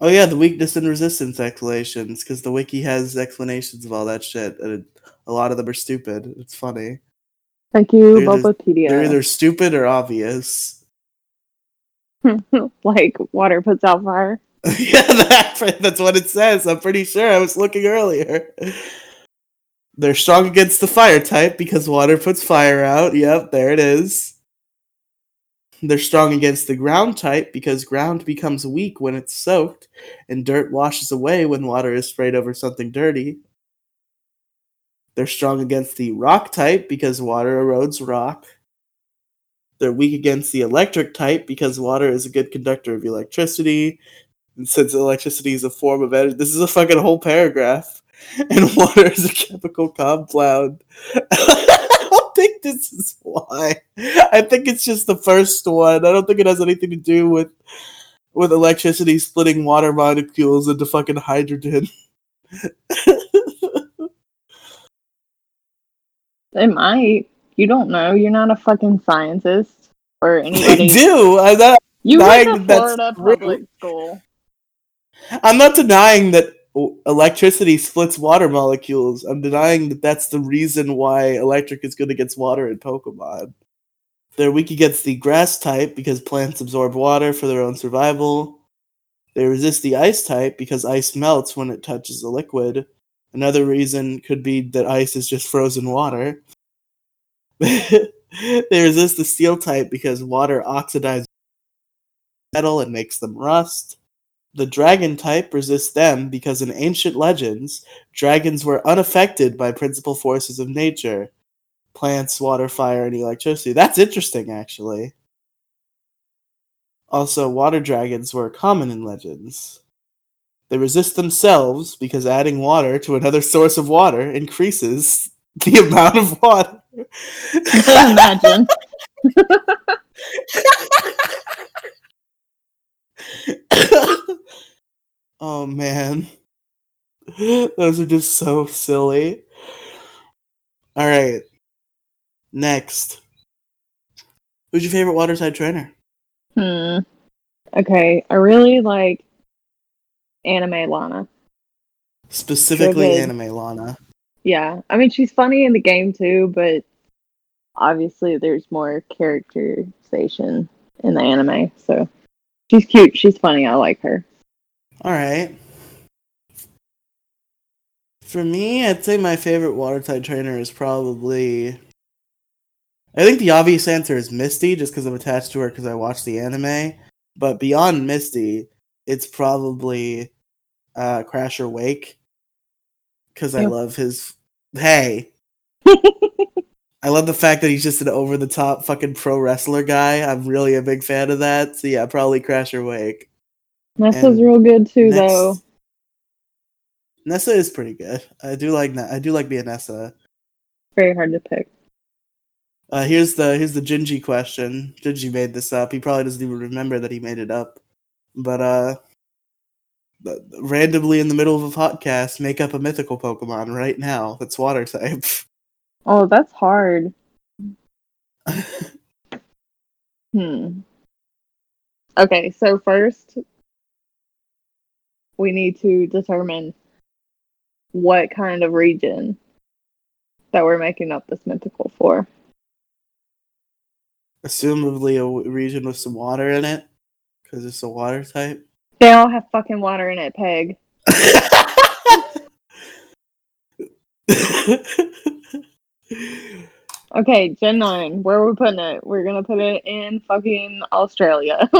Oh yeah, the weakness and resistance explanations, because the wiki has explanations of all that shit, and it, a lot of them are stupid. It's funny. Thank you, They're either- They're either stupid or obvious. [LAUGHS] like water puts out fire. [LAUGHS] yeah, that, that's what it says. I'm pretty sure. I was looking earlier. They're strong against the fire type because water puts fire out. Yep, there it is. They're strong against the ground type because ground becomes weak when it's soaked, and dirt washes away when water is sprayed over something dirty. They're strong against the rock type because water erodes rock. They're weak against the electric type because water is a good conductor of electricity. And since electricity is a form of energy, this is a fucking whole paragraph. [LAUGHS] And water is a chemical compound. [LAUGHS] I don't think this is why. I think it's just the first one. I don't think it has anything to do with with electricity splitting water molecules into fucking hydrogen. [LAUGHS] It might. You don't know. You're not a fucking scientist or I anybody. do. I'm not, You went to Florida public school. I'm not denying that electricity splits water molecules. I'm denying that that's the reason why electric is good against water in Pokemon. They're weak against the grass type because plants absorb water for their own survival. They resist the ice type because ice melts when it touches a liquid. Another reason could be that ice is just frozen water. [LAUGHS] they resist the steel type because water oxidizes metal and makes them rust. The dragon type resists them because in ancient legends, dragons were unaffected by principal forces of nature plants, water, fire, and electricity. That's interesting, actually. Also, water dragons were common in legends. They resist themselves because adding water to another [LAUGHS] source of water increases [LAUGHS] the amount of water. [LAUGHS] Imagine. [LAUGHS] oh man. Those are just so silly. All right. Next. Who's your favorite waterside trainer? Hmm. Okay, I really like anime Lana. Specifically anime Lana. Yeah, I mean she's funny in the game too, but obviously there's more characterization in the anime. So she's cute. She's funny. I like her. All right. For me, I'd say my favorite water type trainer is probably. I think the obvious answer is Misty, just because I'm attached to her because I watched the anime. But beyond Misty, it's probably uh, Crasher Wake, because I love his. Hey, [LAUGHS] I love the fact that he's just an over the top fucking pro wrestler guy. I'm really a big fan of that. So yeah, probably Crasher Wake. Nessa's And real good too, though. Nessa is pretty good. I do like that. I do like being Nessa. Very hard to pick. Uh, here's the here's the Gingy question. Gingy made this up. He probably doesn't even remember that he made it up. But uh, randomly in the middle of a podcast, make up a mythical Pokemon right now that's water type. [LAUGHS] Oh, that's hard. [LAUGHS] Hmm. Okay, so first we need to determine what kind of region that we're making up this mythical for. Assumably a region with some water in it, because it's a water type. They all have fucking water in it, Peg. [LAUGHS] Okay, Gen 9, where are we putting it? We're gonna put it in fucking Australia.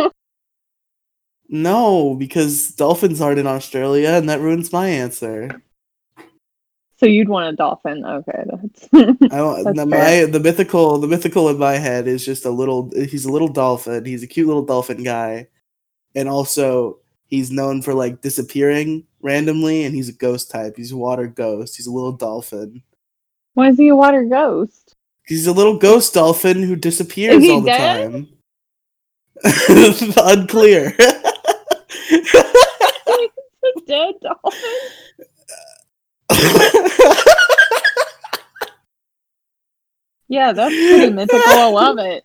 [LAUGHS] no, because dolphins aren't in Australia, and that ruins my answer. so you'd want a dolphin. Okay, that's [LAUGHS] I That's the, my the mythical the mythical in my head is just a little he's a little dolphin. He's a cute little dolphin guy. And also he's known for like disappearing randomly and he's a ghost type. He's a water ghost. He's a little dolphin. why is he a water ghost? He's a little ghost dolphin who disappears all the dead? time. [LAUGHS] Unclear. [LAUGHS] dead dolphin? Yeah, that's pretty mythical. I love it.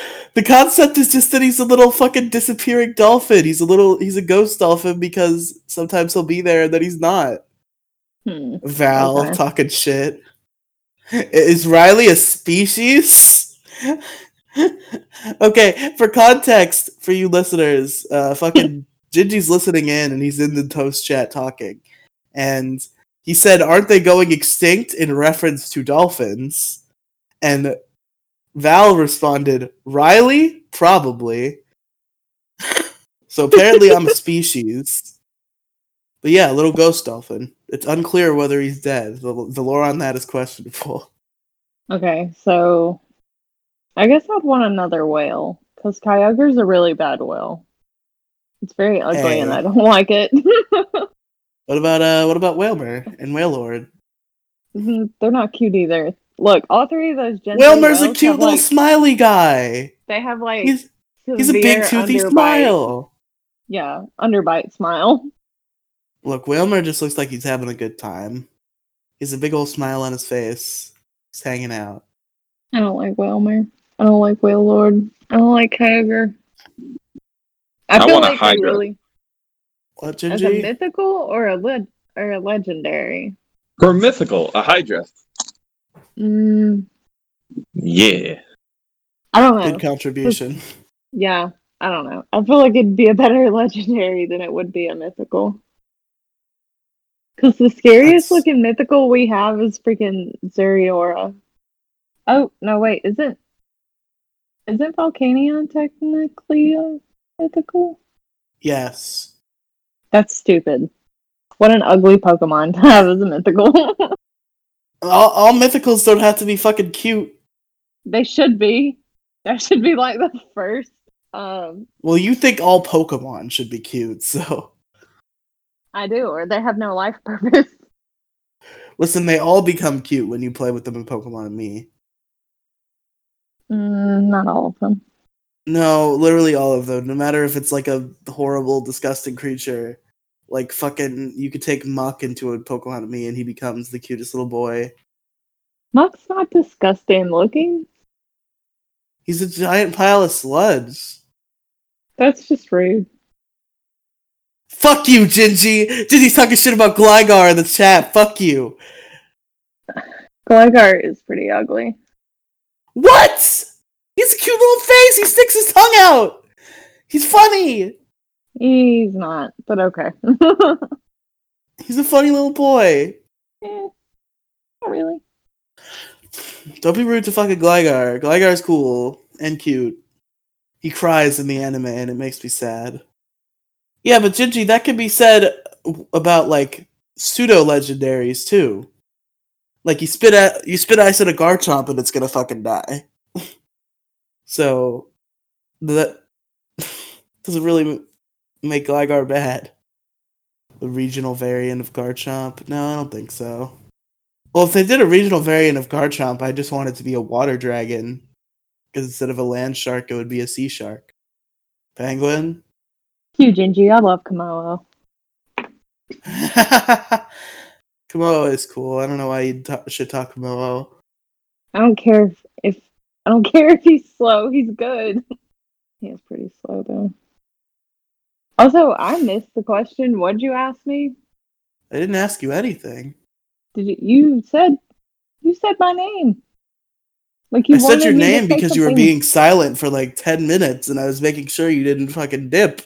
[LAUGHS] the concept is just that he's a little fucking disappearing dolphin. He's a little he's a ghost dolphin because sometimes he'll be there and then he's not. Hmm. Val Okay. talking shit. Is Riley a species? [LAUGHS] okay, for context for you listeners, uh fucking [LAUGHS] Gingy's listening in and he's in the toast chat talking. And he said, Aren't they going extinct in reference to dolphins? And Val responded, Riley? Probably. so apparently I'm a [LAUGHS] species. But yeah, little ghost dolphin. It's unclear whether he's dead. The, the lore on that is questionable. Okay, so I guess I'd want another whale because Kyogre's a really bad whale. It's very ugly and I don't like it. [LAUGHS] What about uh what about Wailmer and Wailord? Mhm, They're not cute either. Look, all three of those Gen Wailmer's a cute little like, smiley guy. They have like He's he's a big toothy underbite. smile. Yeah, underbite smile. Look, Wailmer just looks like he's having a good time. He's a big old smile on his face. He's hanging out. I don't like Wailmer. I don't like Wailord. I don't like Kyogre. I, I feel want a like they Hydra. really What, as a Gingy? mythical or a leg or a legendary. Or mythical, a Hydra. Mm, Yeah. I don't know. Good contribution. [LAUGHS] Yeah, I don't know. I feel like it'd be a better [LAUGHS] legendary than it would be a mythical. Because the scariest That's- looking mythical we have is freaking Zeraora. Oh no, wait, isn't isn't Volcanion technically a mythical? Yes. That's stupid. What an ugly Pokemon to have as a mythical. [LAUGHS] All, all mythicals don't have to be fucking cute. they should be. That should be like the first. Um, Well, you think all Pokemon should be cute, so I do, or they have no life [LAUGHS] purpose. listen, they all become cute when you play with them in Pokemon-Amie. Mm, not all of them. No, literally all of them. No matter if it's like a horrible, disgusting creature, like fucking, you could take Muk into a Pokemon-Amie and he becomes the cutest little boy. Muk's not disgusting looking. He's a giant pile of sludge. That's just rude. Fuck you, Gingy. Gingy's talking shit about Gligar in the chat. Fuck you. Gligar is pretty ugly. What? He's a cute little face. He sticks his tongue out. He's funny. He's not, but okay. [LAUGHS] He's a funny little boy. Eh, not really. Don't be rude to fucking Gligar. Gligar's cool and cute. He cries in the anime and it makes me sad. Yeah, but Gingy, that can be said about like pseudo legendaries too. Like you spit at you spit ice at a Garchomp and it's gonna fucking die. [LAUGHS] so that [LAUGHS] doesn't really make Gligar bad. The regional variant of Garchomp? No, I don't think so. Well, if they did a regional variant of Garchomp, I just want it to be a water dragon. Because instead of a land shark, it would be a sea shark. Penguin? Cute Gingy, I love Komodo. [LAUGHS] [LAUGHS] Komodo is cool. I don't know why you ta- should talk Komodo. I don't care if, if I don't [LAUGHS] care if he's slow. He's good. he is pretty slow though. Also, I missed the question. What'd you ask me? I didn't ask you anything. Did you? You said you said my name. Like you I said your name because you were being silent for like 10 minutes and I was making sure you didn't fucking dip.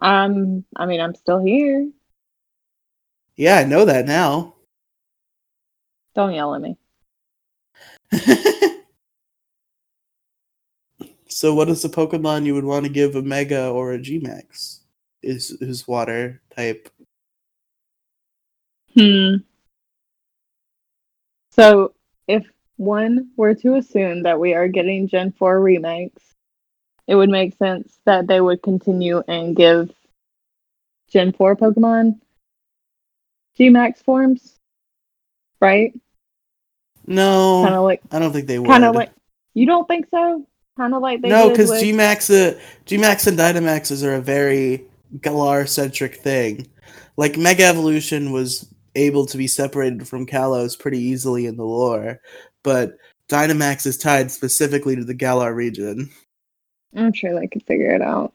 Um, I mean, I'm still here. Yeah, I know that now. Don't yell at me. [LAUGHS] so, what is the Pokemon you would want to give a Mega or a Gmax? Is who's water type? Hmm. So, if one were to assume that we are getting Gen 4 remakes, it would make sense that they would continue and give Gen 4 Pokemon G-Max forms, right? No, Kind of like, I don't think they would. kind of like. You don't think so? Kind of like they no, because with- Gmax, uh, Gmax and Dynamaxes are a very Galar centric thing. Like Mega Evolution was able to be separated from Kalos pretty easily in the lore, but Dynamax is tied specifically to the Galar region. I'm sure they could figure it out.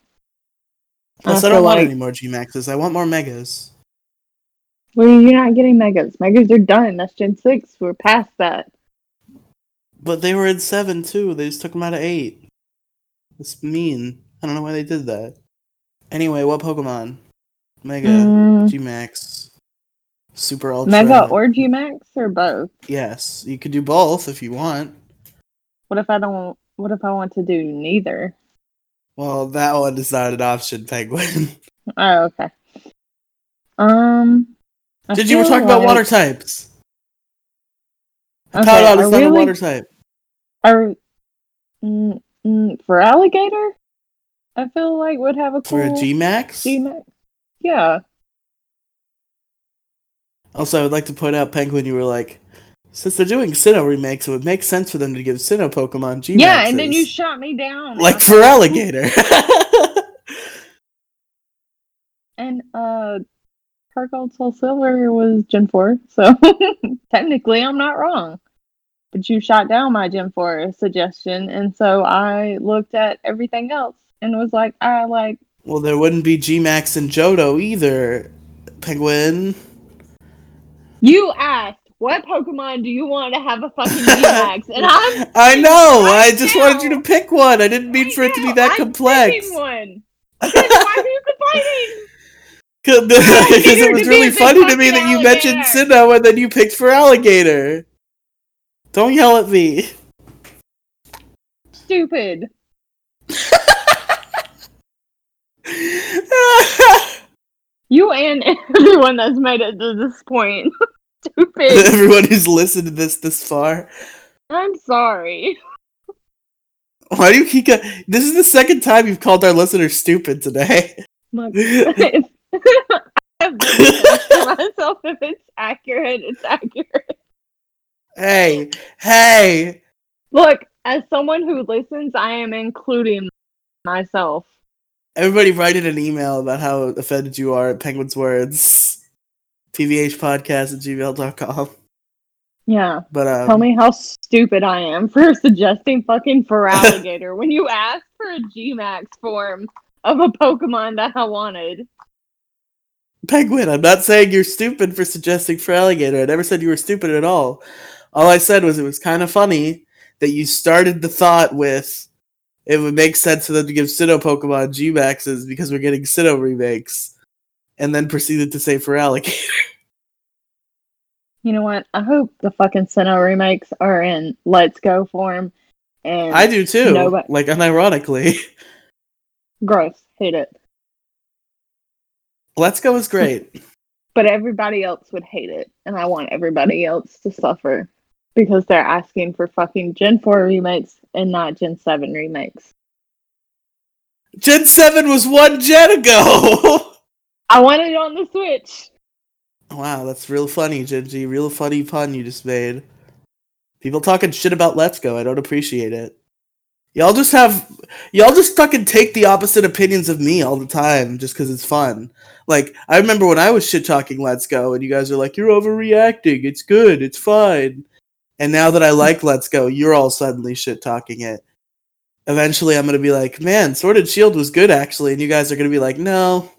Plus, I I don't feel want any more Gmaxes. I want more Megas. Well, you're not getting Megas. Megas are done. That's Gen 6. We're past that. But they were in seven too. They just took them out of eight. It's mean. I don't know why they did that. Anyway, what Pokemon? Mega, Mm, Gmax, Super Ultra. Mega or G-Max or both? yes, you could do both if you want. What if I don't what if I want to do neither? Well, that one is not an option, Penguin. [LAUGHS] Oh, okay. Um. I Did you were talking about water types? Okay, I is not a water type. Are mm, mm, Feraligatr? I feel like would have a cool For a G Max? G-Max. Yeah. Also, I would like to point out, Penguin, you were like, since they're doing Sinnoh remakes, it would make sense for them to give Sinnoh Pokemon G Yeah, and then you shot me down. like Feraligatr. [LAUGHS] And uh Heart Gold Soul Silver was Gen 4, so [LAUGHS] technically I'm not wrong. But you shot down my Gen 4 suggestion, and so I looked at everything else and was like, I like well, there wouldn't be G Max and Johto either, Penguin. you asked what Pokemon do you want to have a fucking [LAUGHS] G-Max? And I'm I know. I right just wanted you to pick one. I didn't mean right for it to be now, that I'm complex. picking one. [LAUGHS] Why are you complaining? Because [LAUGHS] it was really funny to me that you mentioned alligator. Sinnoh and then you picked Feraligatr. Don't yell at me. Stupid. You and [LAUGHS] everyone that's made it to this point. [LAUGHS] Stupid. [LAUGHS] Everyone who's listened to this this far. I'm sorry. Why do you keep? This is the second time you've called our listeners stupid today. Look, I have myself. If it's accurate, it's accurate. hey, hey. Look, as someone who listens, I am including myself. Everybody write in an email about how offended you are at Penguin's words. PVHpodcast at gmail.com. Yeah. But um, Tell me how stupid I am for [LAUGHS] suggesting fucking Feraligatr [LAUGHS] when you asked for a Gmax form of a Pokemon that I wanted. Penguin, I'm not saying you're stupid for suggesting Feraligatr. I never said you were stupid at all. All I said was it was kind of funny that you started the thought with it would make sense for them to give Sinnoh Pokemon G Maxes because we're getting Sinnoh remakes, and then proceeded to say Feraligatr. [LAUGHS] You know what? I hope the fucking Sinnoh remakes are in Let's Go form. And I do too. No, but- like unironically. [LAUGHS] gross. Hate it. Let's Go is great. [LAUGHS] But everybody else would hate it. And I want everybody else to suffer because they're asking for fucking Gen 4 remakes and not Gen 7 remakes. Gen 7 was one gen ago! [LAUGHS] I want it on the Switch. wow, that's real funny, Gingy. Real funny pun you just made. People talking shit about Let's Go. I don't appreciate it. Y'all just have. Y'all just fucking take the opposite opinions of me all the time just because it's fun. Like, I remember when I was shit talking Let's Go, and you guys are like, you're overreacting. It's good. It's fine. And now that I like Let's Go, you're all suddenly shit talking it. Eventually, I'm going to be like, man, Sword and Shield was good, actually. And you guys are going to be like, no,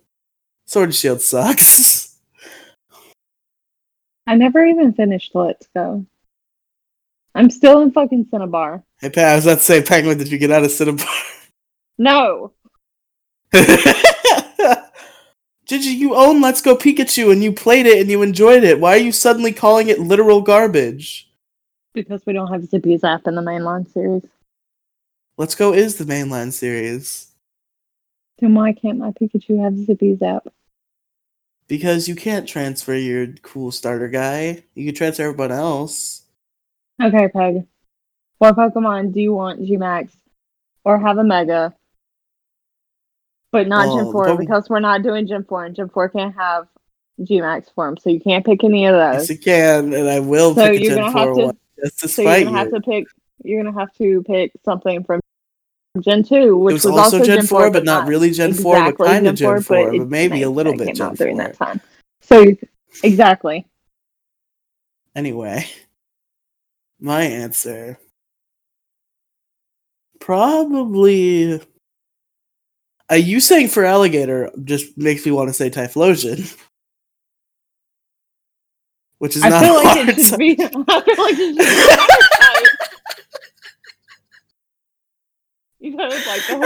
Sword and Shield sucks. [LAUGHS] I never even finished Let's Go. I'm still in fucking Cinnabar. Hey, Pat, I was about to say, Penguin, did you get out of Cinnabar? [LAUGHS] No. [LAUGHS] Gigi, you own Let's Go Pikachu and you played it and you enjoyed it. Why are you suddenly calling it literal garbage? Because we don't have Zippy Zap in the mainline series. Let's Go is the mainline series. Then why can't my Pikachu have Zippy Zap? Because you can't transfer your cool starter guy. You can transfer everyone else. Okay, Peg. What Pokemon do you want Gmax or have a Mega? But not Oh, Gen the 4 Poke- because we're not doing Gen 4 and Gen 4 can't have Gmax form, so you can't pick any of those. Yes, you can, and I will So pick a you're Gen gonna 4 have to- one. So you're gonna have to pick you're gonna have to pick something from Gen 2, which It was, was, also, Gen 4, but not really Gen 4, but exactly kind of Gen 4, but, it- maybe a little bit Gen 4. during that time. So exactly. Anyway, my answer probably. Uh, you saying Feraligatr just makes me want to say Typhlosion, [LAUGHS] which is I not feel like hard. it should be. [LAUGHS] I feel like it should be. [LAUGHS] you know, it's like the whole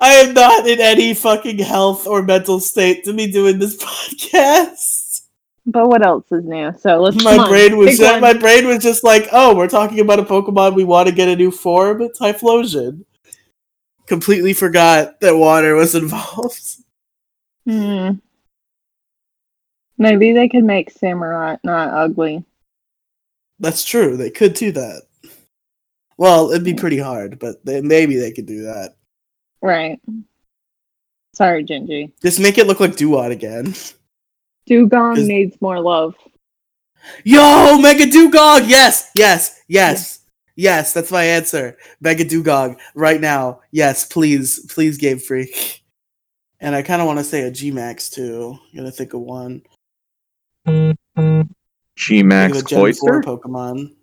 I am not in any fucking health or mental state to be doing this [LAUGHS] podcast. But what else is new? So let's. My brain was just, my brain was just like, oh, we're talking about a Pokemon we want to get a new form, Typhlosion. Completely forgot that water was involved. Hmm. Maybe they could make Samurott not ugly. That's true. They could do that. Well, it'd be pretty hard, but they, maybe they could do that. Right. Sorry, Gingy. Just make it look like Dewott again. Dewgong Is- needs more love. Yo, Mega Dewgong! Yes, yes, yes, yes. That's my answer. Mega Dewgong right now. Yes, please, please, Game Freak. And I kind of want to say a G Max too. I'm gonna think of one. G Think Max of a Gen 4 Cloyster. Pokemon.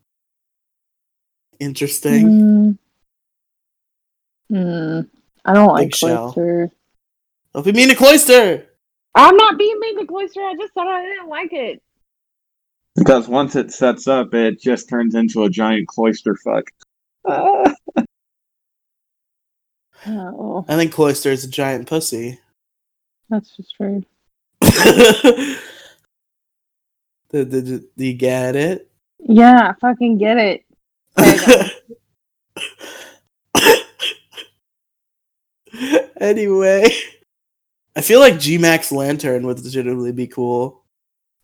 Interesting. Hmm. Hmm. I don't like Big shell. Cloyster. Don't be mean to Cloyster. I'm not being mean to Cloyster. I just thought I didn't like it. Because once it sets up, it just turns into a giant cloister fuck. [LAUGHS] Oh, I think Cloyster is a giant pussy. that's just rude. [LAUGHS] did, did, did you get it? Yeah, I fucking get it. [LAUGHS] anyway, I feel like G Max Lanturn would legitimately be cool.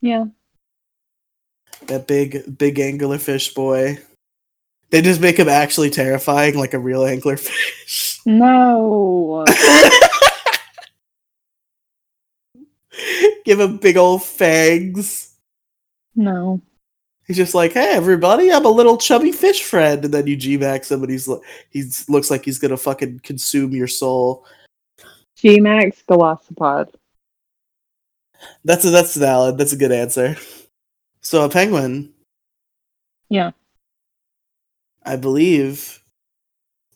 Yeah. That big, big angular fish boy. They just make him actually terrifying, like a real anglerfish. No. [LAUGHS] Give him big old fangs. No. He's just like, "Hey, everybody, I'm a little chubby fish friend," and then you G Max him, and he's he's looks like he's gonna fucking consume your soul. G Max Galactopod. That's a, that's valid. That's a good answer. So a penguin, Yeah. I believe.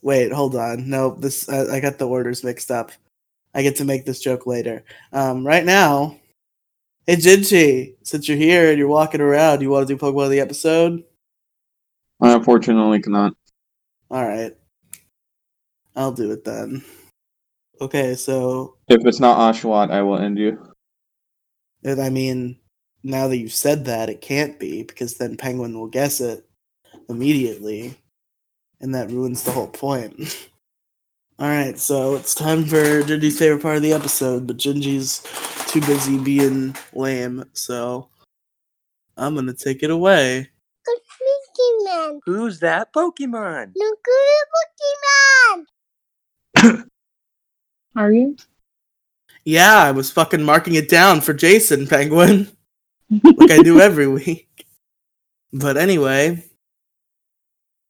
Wait, hold on. No, this I, I got the orders mixed up. I get to make this joke later. Um, right now, hey Gingy, since you're here and you're walking around, you want to do Pokemon of the episode? I unfortunately cannot. All right, I'll do it then. Okay, so If it's not Oshawott, I will end you. And I mean, now that you've said that, it can't be because then Penguin will guess it immediately, and that ruins the whole point. [LAUGHS] All right, so it's time for Gingy's favorite part of the episode, but Gingy's too busy being lame, so I'm gonna take it away. Pokemon. Who's that Pokemon? Look at Pokemon. [COUGHS] Are you? Yeah, I was fucking marking it down for Jason, Penguin, [LAUGHS] like I do every [LAUGHS] week. But anyway,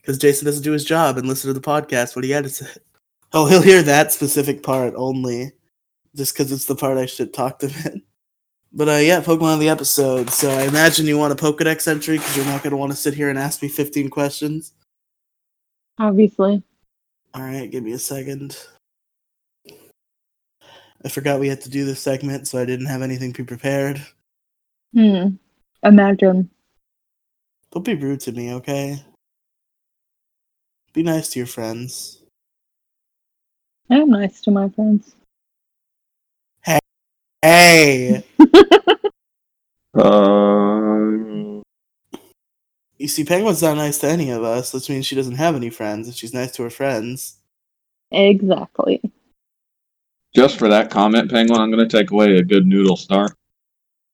because Jason doesn't do his job and listen to the podcast when he edits it. [LAUGHS] Oh, he'll hear that specific part only, just because it's the part I should talk to him in. [LAUGHS] But uh, yeah, Pokemon of the episode. So I imagine you want a Pokedex entry because you're not going to want to sit here and ask me 15 questions. Obviously. All right, give me a second. I forgot we had to do this segment, so I didn't have anything pre-prepared. Hmm. Imagine. Don't be rude to me, okay? Be nice to your friends. I am nice to my friends. Hey! Hey. [LAUGHS] Um, you see, Penguin's not nice to any of us, which means she doesn't have any friends if she's nice to her friends. Exactly. just for that comment, Penguin, I'm going to take away a good noodle star.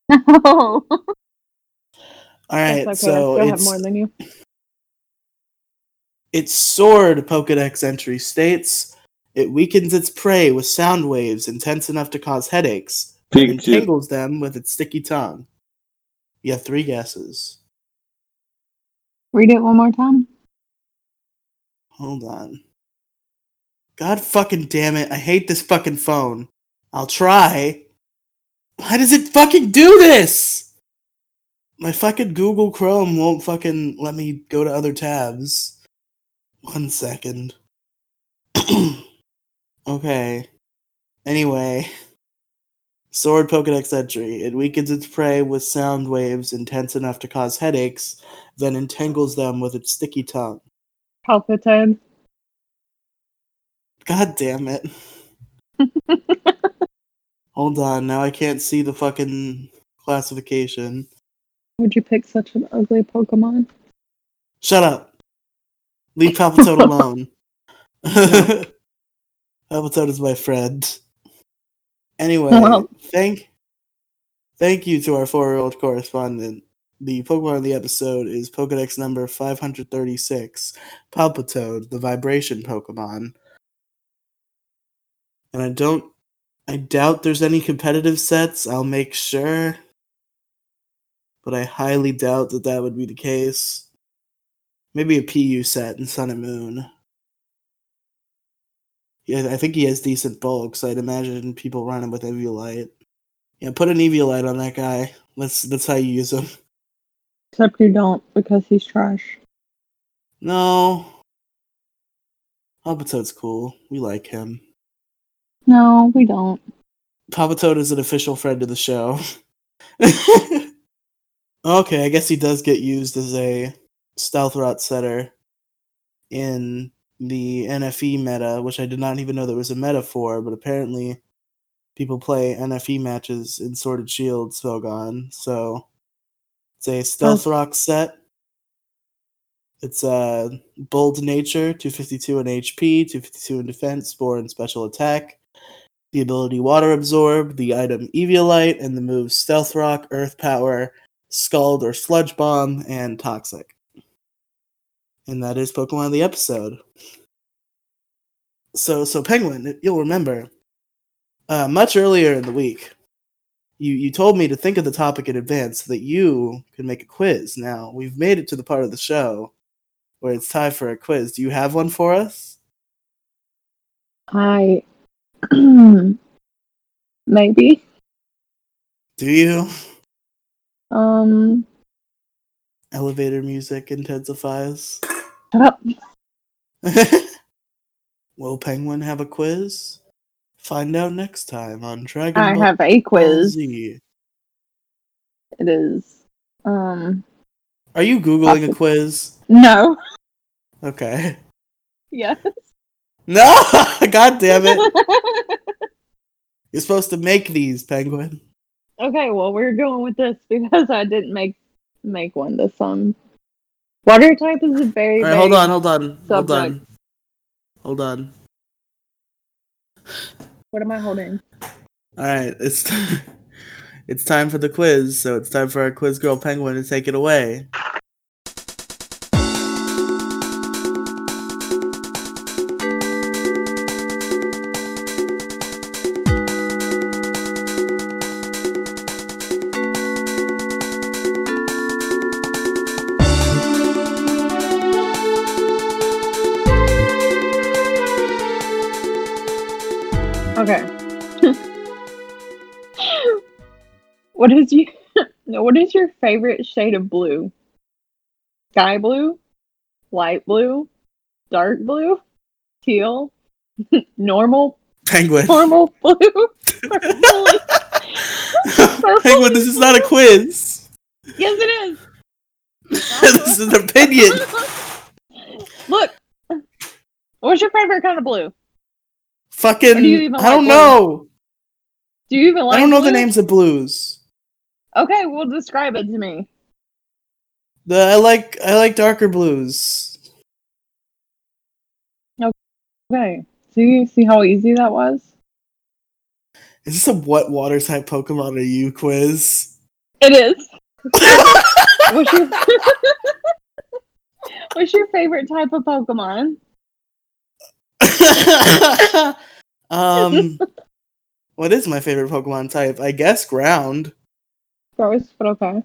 [LAUGHS] Oh, Alright, okay. so I still have more than you. Its sword Pokedex entry states it weakens its prey with sound waves intense enough to cause headaches and Pikachu. entangles them with its sticky tongue. You have three guesses. Read it one more time. Hold on. God fucking damn it. I hate this fucking phone. I'll try. Why does it fucking do this? My fucking Google Chrome won't fucking let me go to other tabs. One second. [CLEARS THROAT] okay. Anyway. Sword Pokedex entry. It weakens its prey with sound waves intense enough to cause headaches, then entangles them with its sticky tongue. Palpitoad. God damn it. [LAUGHS] Hold on, now I can't see the fucking classification. Would you pick such an ugly Pokemon? Shut up. Leave Palpitoad [LAUGHS] alone. [LAUGHS] Palpitoad is my friend. Anyway, Well. thank thank you to our four-year-old correspondent. The Pokemon of the episode is Pokedex number 536, Palpitoad, the vibration Pokemon. And I don't I doubt there's any competitive sets. I'll make sure. But I highly doubt that that would be the case. Maybe a PU set in Sun and Moon. Yeah, I think he has decent bulk, so I'd imagine people run him with Eviolite. Yeah, put an Eviolite on that guy. That's that's how you use him. Except you don't because he's trash. No. Palpitoad's cool. We like him. No, we don't. Palpitoad is an official friend of the show. [LAUGHS] okay, I guess he does get used as a stealth rock setter in the NFE meta, which I did not even know there was a meta for, but apparently people play NFE matches in Sword Shield Smogon. So it's a stealth rock set. It's uh bold nature, 252 in HP, 252 in defense, 4 in special attack. The ability Water Absorb, the item Eviolite, and the moves Stealth Rock, Earth Power, Scald or Sludge Bomb, and Toxic. And that is Pokemon of the episode. So, so Penguin, you'll remember, uh, much earlier in the week, you you told me to think of the topic in advance so that you could make a quiz. Now we've made it to the part of the show where it's time for a quiz. Do you have one for us? I [CLEARS THROAT] maybe. Do you? Um Elevator music intensifies. Shut up. [LAUGHS] Will Penguin have a quiz? Find out next time on Dragon I Ball have a quiz. Z. It is um Are you googling a quiz? no. Okay. Yes. No, [LAUGHS] god damn it! [LAUGHS] You're supposed to make these, Penguin. okay, well we're going with this because I didn't make make one this time. Water type is a very All right, hold on, hold on, hold on, hold on. What am I holding? All right, it's [LAUGHS] it's time for the quiz. So it's time for our quiz girl Penguin to take it away. What is you [LAUGHS] what is your favorite shade of blue? Sky blue? Light blue? Dark blue? Teal? [LAUGHS] normal Penguin. normal [LAUGHS] blue? Penguin, this is not a quiz. yes it is. this is an opinion. Look. What's your favorite kind of blue? Fucking, do I don't like know. Do you even like I don't know the names of blues. Okay, well describe it to me. The I like I like darker blues. Okay. See see how easy that was? Is this a what water type Pokemon are you quiz? It is. [LAUGHS] What's your [LAUGHS] What's your favorite type of Pokemon? [LAUGHS] um, what is my favorite Pokemon type? I guess ground. Gross, but okay.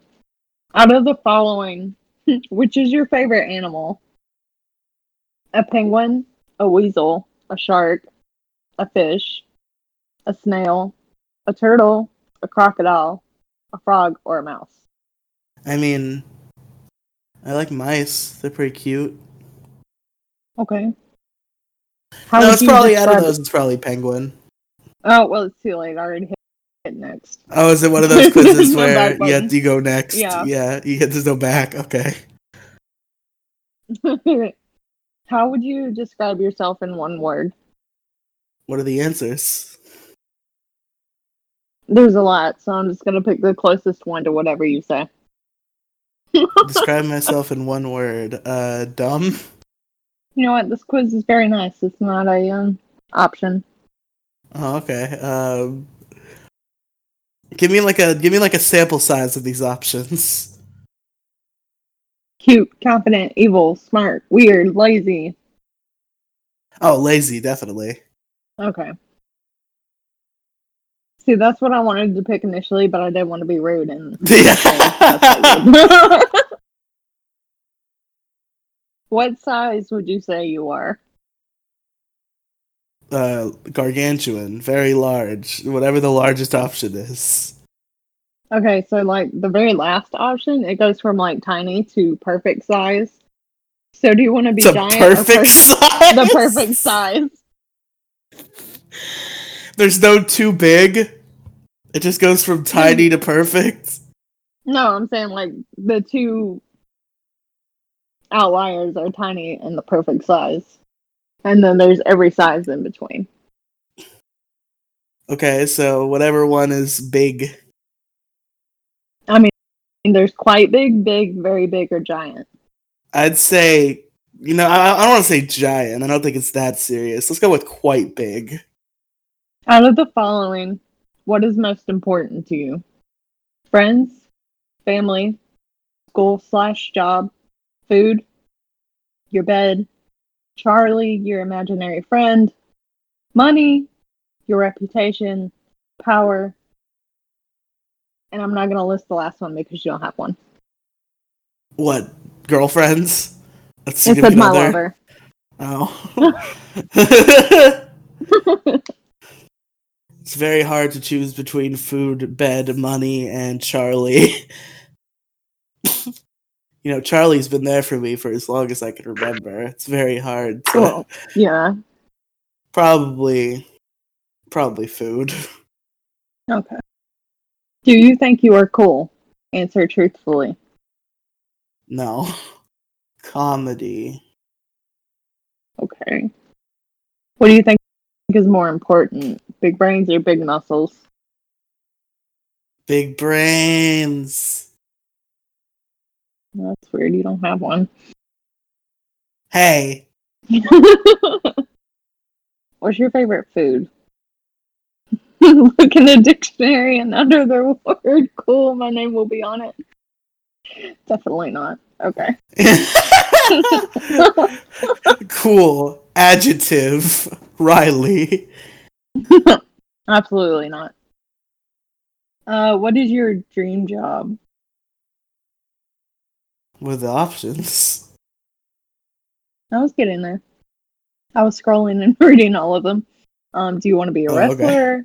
Out of the following, [LAUGHS] which is your favorite animal? A penguin, a weasel, a shark, a fish, a snail, a turtle, a crocodile, a frog, or a mouse. I mean, I like mice. They're pretty cute. Okay. How no, it's probably out of those. It's probably penguin. Oh well, it's too late. I already hit it next. Oh, is it one of those [LAUGHS] quizzes No where back you, have, you go next? Yeah. yeah. You get there's no back. Okay. [LAUGHS] How would you describe yourself in one word? What are the answers? There's a lot, so I'm just gonna pick the closest one to whatever you say. [LAUGHS] Describe myself in one word. Uh, dumb. You know what? This quiz is very nice. It's not a um, option. Oh, okay. Um, give me like a give me like a sample size of these options. Cute, confident, evil, smart, weird, lazy. Oh, lazy, definitely. Okay. See, that's what I wanted to pick initially, but I didn't want to be rude and. [LAUGHS] Yeah. [LAUGHS] what size would you say you are? Uh, gargantuan, very large, whatever the largest option is. Okay, so like the very last option, it goes from like tiny to perfect size. So do you want to be giant or perfect per- size. the perfect size? There's no too big. It just goes from tiny to perfect. No, I'm saying like the two outliers are tiny and the perfect size. And then there's every size in between. Okay, so whatever one is big. I mean, there's quite big, big, very big, or giant. I'd say, you know, I, I don't want to say giant. I don't think it's that serious. Let's go with quite big. Out of the following, what is most important to you? Friends, family, school slash job, food, your bed, Charlie, your imaginary friend, money, your reputation, power, and I'm not gonna list the last one because you don't have one. What? Girlfriends? That's It said my lover. Oh. [LAUGHS] [LAUGHS] it's very hard to choose between food, bed, money, and Charlie. You know, Charlie's been there for me for as long as I can remember. It's very hard. To, Well, yeah. Probably, probably food. Okay. Do you think you are cool? Answer truthfully. No. Comedy. Okay. What do you think is more important? Big brains or big muscles? Big brains. That's weird. You don't have one. Hey, [LAUGHS] What's your favorite food? [LAUGHS] Look in the dictionary and under the word cool, my name will be on it. Definitely not. Okay. [LAUGHS] cool. Adjective. Riley. Absolutely not. Uh, what is your dream job? With the options. I was getting there. I was scrolling and [LAUGHS] reading all of them. Um, do you want to be a Oh, okay. wrestler,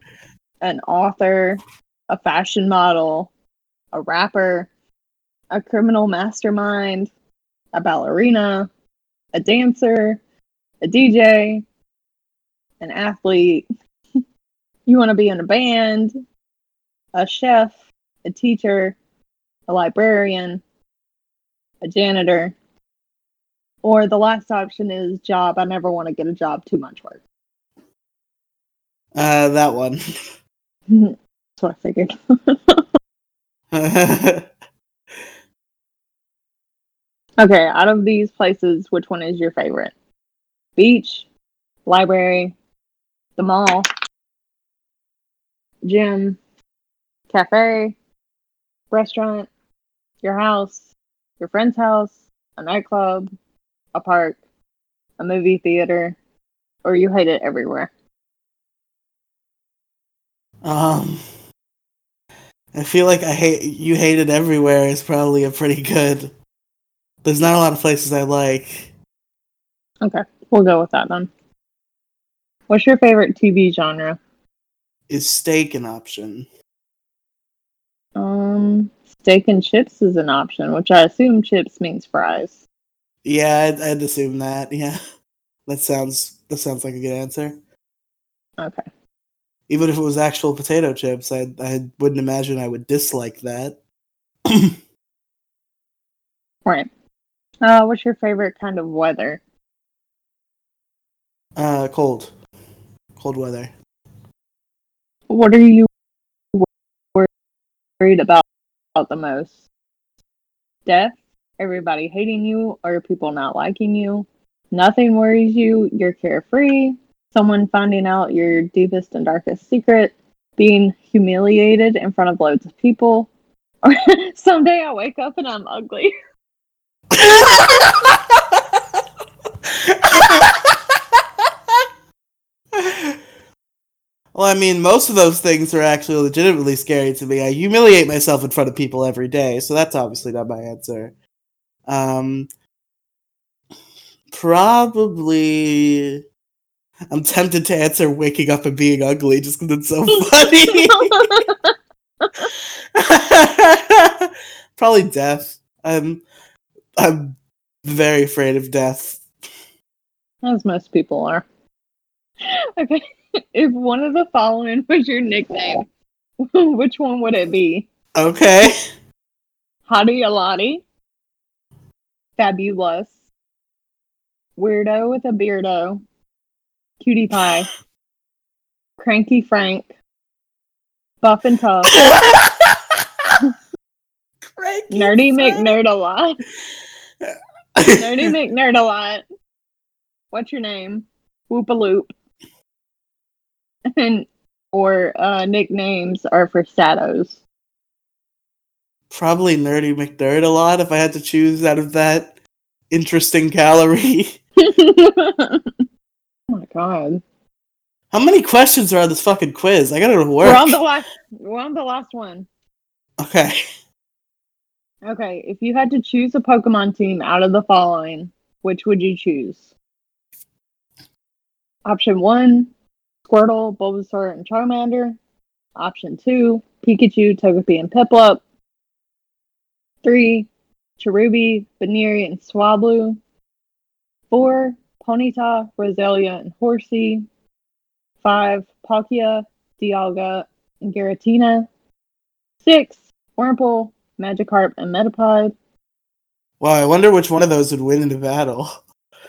an author, a fashion model, a rapper, a criminal mastermind, a ballerina, a dancer, a DJ, an athlete? [LAUGHS] you want to be in a band, a chef, a teacher, a librarian, a janitor, or the last option is job. I never want to get a job, too much work. Uh, that one. [LAUGHS] [LAUGHS] That's what I figured. [LAUGHS] okay, out of these places, which one is your favorite? Beach, library, the mall, gym, cafe, restaurant, your house, your friend's house, a nightclub, a park, a movie theater, or you hate it everywhere? um, I feel like I hate you. Hate it everywhere is probably a pretty good. There's not a lot of places I like. Okay, we'll go with that then. What's your favorite TV genre? Is steak an option? Um, steak and chips is an option, which I assume chips means fries. Yeah, I'd, I'd assume that. Yeah, [LAUGHS] that sounds that sounds like a good answer. Okay. Even if it was actual potato chips, I I wouldn't imagine I would dislike that. [CLEARS THROAT] Right. Uh, what's your favorite kind of weather? uh, cold, cold weather. What are you worried about, about the most? Death, everybody hating you, or people not liking you? Nothing worries you, you're carefree, someone finding out your deepest and darkest secret, being humiliated in front of loads of people, or [LAUGHS] someday I wake up and I'm ugly. [LAUGHS] well, I mean, most of those things are actually legitimately scary to me. I humiliate myself in front of people every day, so that's obviously not my answer. Um, probably. I'm tempted to answer waking up and being ugly just because it's so [LAUGHS] funny. [LAUGHS] probably death. I'm I'm very afraid of death. As most people are. [LAUGHS] Okay. [LAUGHS] If one of the following was your nickname, [LAUGHS] which one would it be? Okay. Hottie Alati, Fabulous, Weirdo with a Beardo, Cutie Pie, [GASPS] Cranky Frank, Buff and Tough, Nerdy McNerd a lot, [LAUGHS] Nerdy McNerd a lot. What's your name? Whoopaloop. And [LAUGHS] or uh, nicknames are for shadows. Probably nerdy McNerd a lot if I had to choose out of that interesting gallery. [LAUGHS] [LAUGHS] oh my god. How many questions are on this fucking quiz? I gotta go to work. We're on the last we're on the last one. okay. Okay, if you had to choose a Pokemon team out of the following, which would you choose? Option one, Squirtle, Bulbasaur, and Charmander. Option two, Pikachu, Togepi, and Piplup. Three, Cherubi, Baneri, and Swablu. Four, Ponyta, Roselia, and Horsea. Five, Palkia, Dialga, and Giratina. Six, Wurmple, Magikarp, and Metapod. Wow, I wonder which one of those would win in the battle.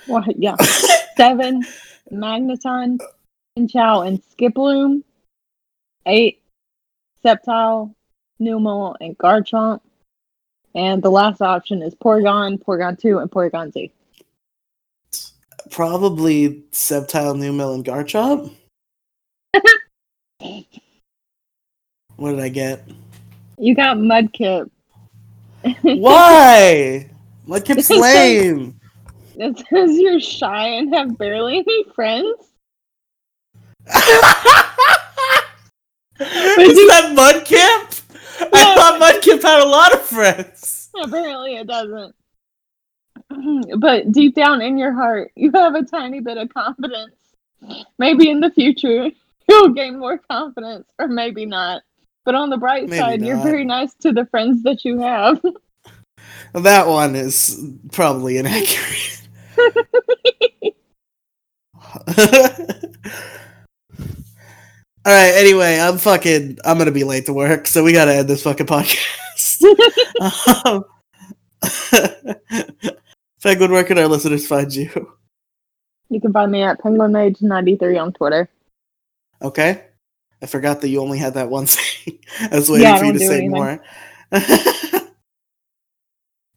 Well, yeah. [LAUGHS] Seven, Magneton, Pinchao, and Skiploom. Eight, Sceptile, Numel, and Garchomp. And the last option is Porygon, Porygon 2, and Porygon Z. Probably Sceptile, Numel, and Garchomp. [LAUGHS] what did I get? You got Mudkip. [LAUGHS] Why? Mudkip's lame. It says you're shy and have barely any friends. Is that Mudkip? I No. thought Mudkip had a lot of friends. Apparently it doesn't. [CLEARS THROAT] But deep down in your heart, you have a tiny bit of confidence. Maybe in the future, [LAUGHS] you'll gain more confidence, or maybe not. But on the bright Maybe side, you're very nice to the friends that you have. [LAUGHS] That one is probably inaccurate. [LAUGHS] All right. Anyway, I'm fucking. I'm gonna be late to work, so we gotta end this fucking podcast. [LAUGHS] um, [LAUGHS] Penguin, where can our listeners find you? You can find me at PenguinMage93 on Twitter. Okay. I forgot that you only had that one [LAUGHS] thing. I was waiting Yeah, for you to say anything. more.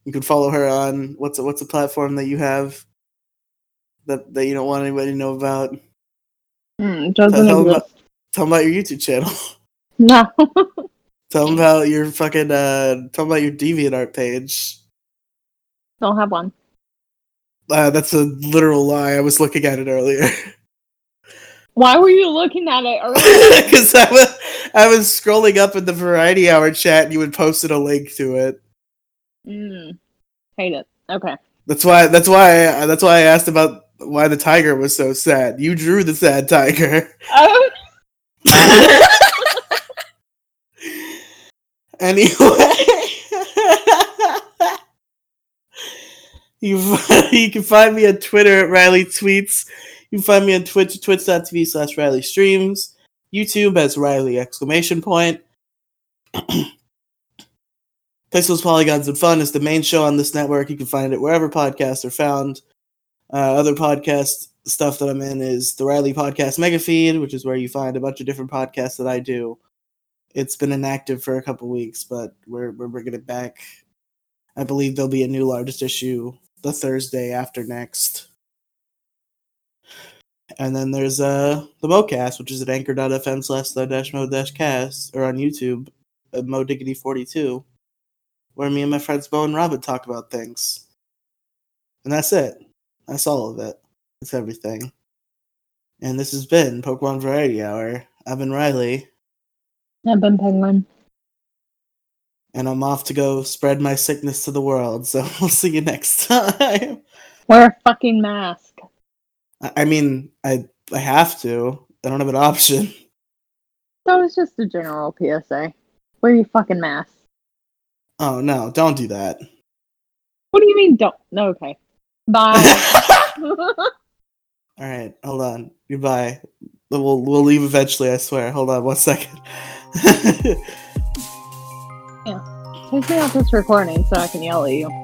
you can follow her on what's a, what's a platform that you have that that you don't want anybody to know about. Mm, doesn't 'em about, exist. Tell 'em about your YouTube channel. [LAUGHS] No. tell them about your fucking uh tell them about your DeviantArt page. Don't have one. Uh, that's a literal lie. I was looking at it earlier [LAUGHS] Why were you looking at it [LAUGHS] earlier? because I was I was scrolling up in the Variety Hour chat and you had posted a link to it. mm, hate it. Okay. That's why. That's why. I, that's why I asked about why the tiger was so sad. You drew the sad tiger. Oh, [LAUGHS] anyway, you you can find me on Twitter at Riley Tweets. You can find me on Twitch twitch.tv slash Riley Streams. YouTube as Riley exclamation point. [CLEARS THROAT] Pixels, Polygons, and Fun is the main show on this network. You can find it wherever podcasts are found. Uh, other podcast stuff that I'm in is the Riley Podcast Mega Feed, which is where you find a bunch of different podcasts that I do. It's been inactive for a couple weeks, but we're we're bringing it back. I believe there'll be a new largest issue the Thursday after next. And then there's uh the Mocast, which is at anchor.fm slash the dash mo dash cast, or on YouTube at Mo Diggity 42, where me and my friends Bo and Robin talk about things. And that's it. That's all of it. That's everything. And this has been Pokemon Variety Hour. I've been Riley, I've been penguin. and I'm off to go spread my sickness to the world. So [LAUGHS] we'll see you next time. Wear a fucking mask. I I mean, I I have to. I don't have an option. [LAUGHS] That was just a general PSA. Wear your fucking mask. Oh no, don't do that. What do you mean don't? No, okay. Bye. [LAUGHS] All right, hold on. Goodbye. We'll we'll leave eventually. I swear. Hold on one second. Take me off this recording so I can yell at you.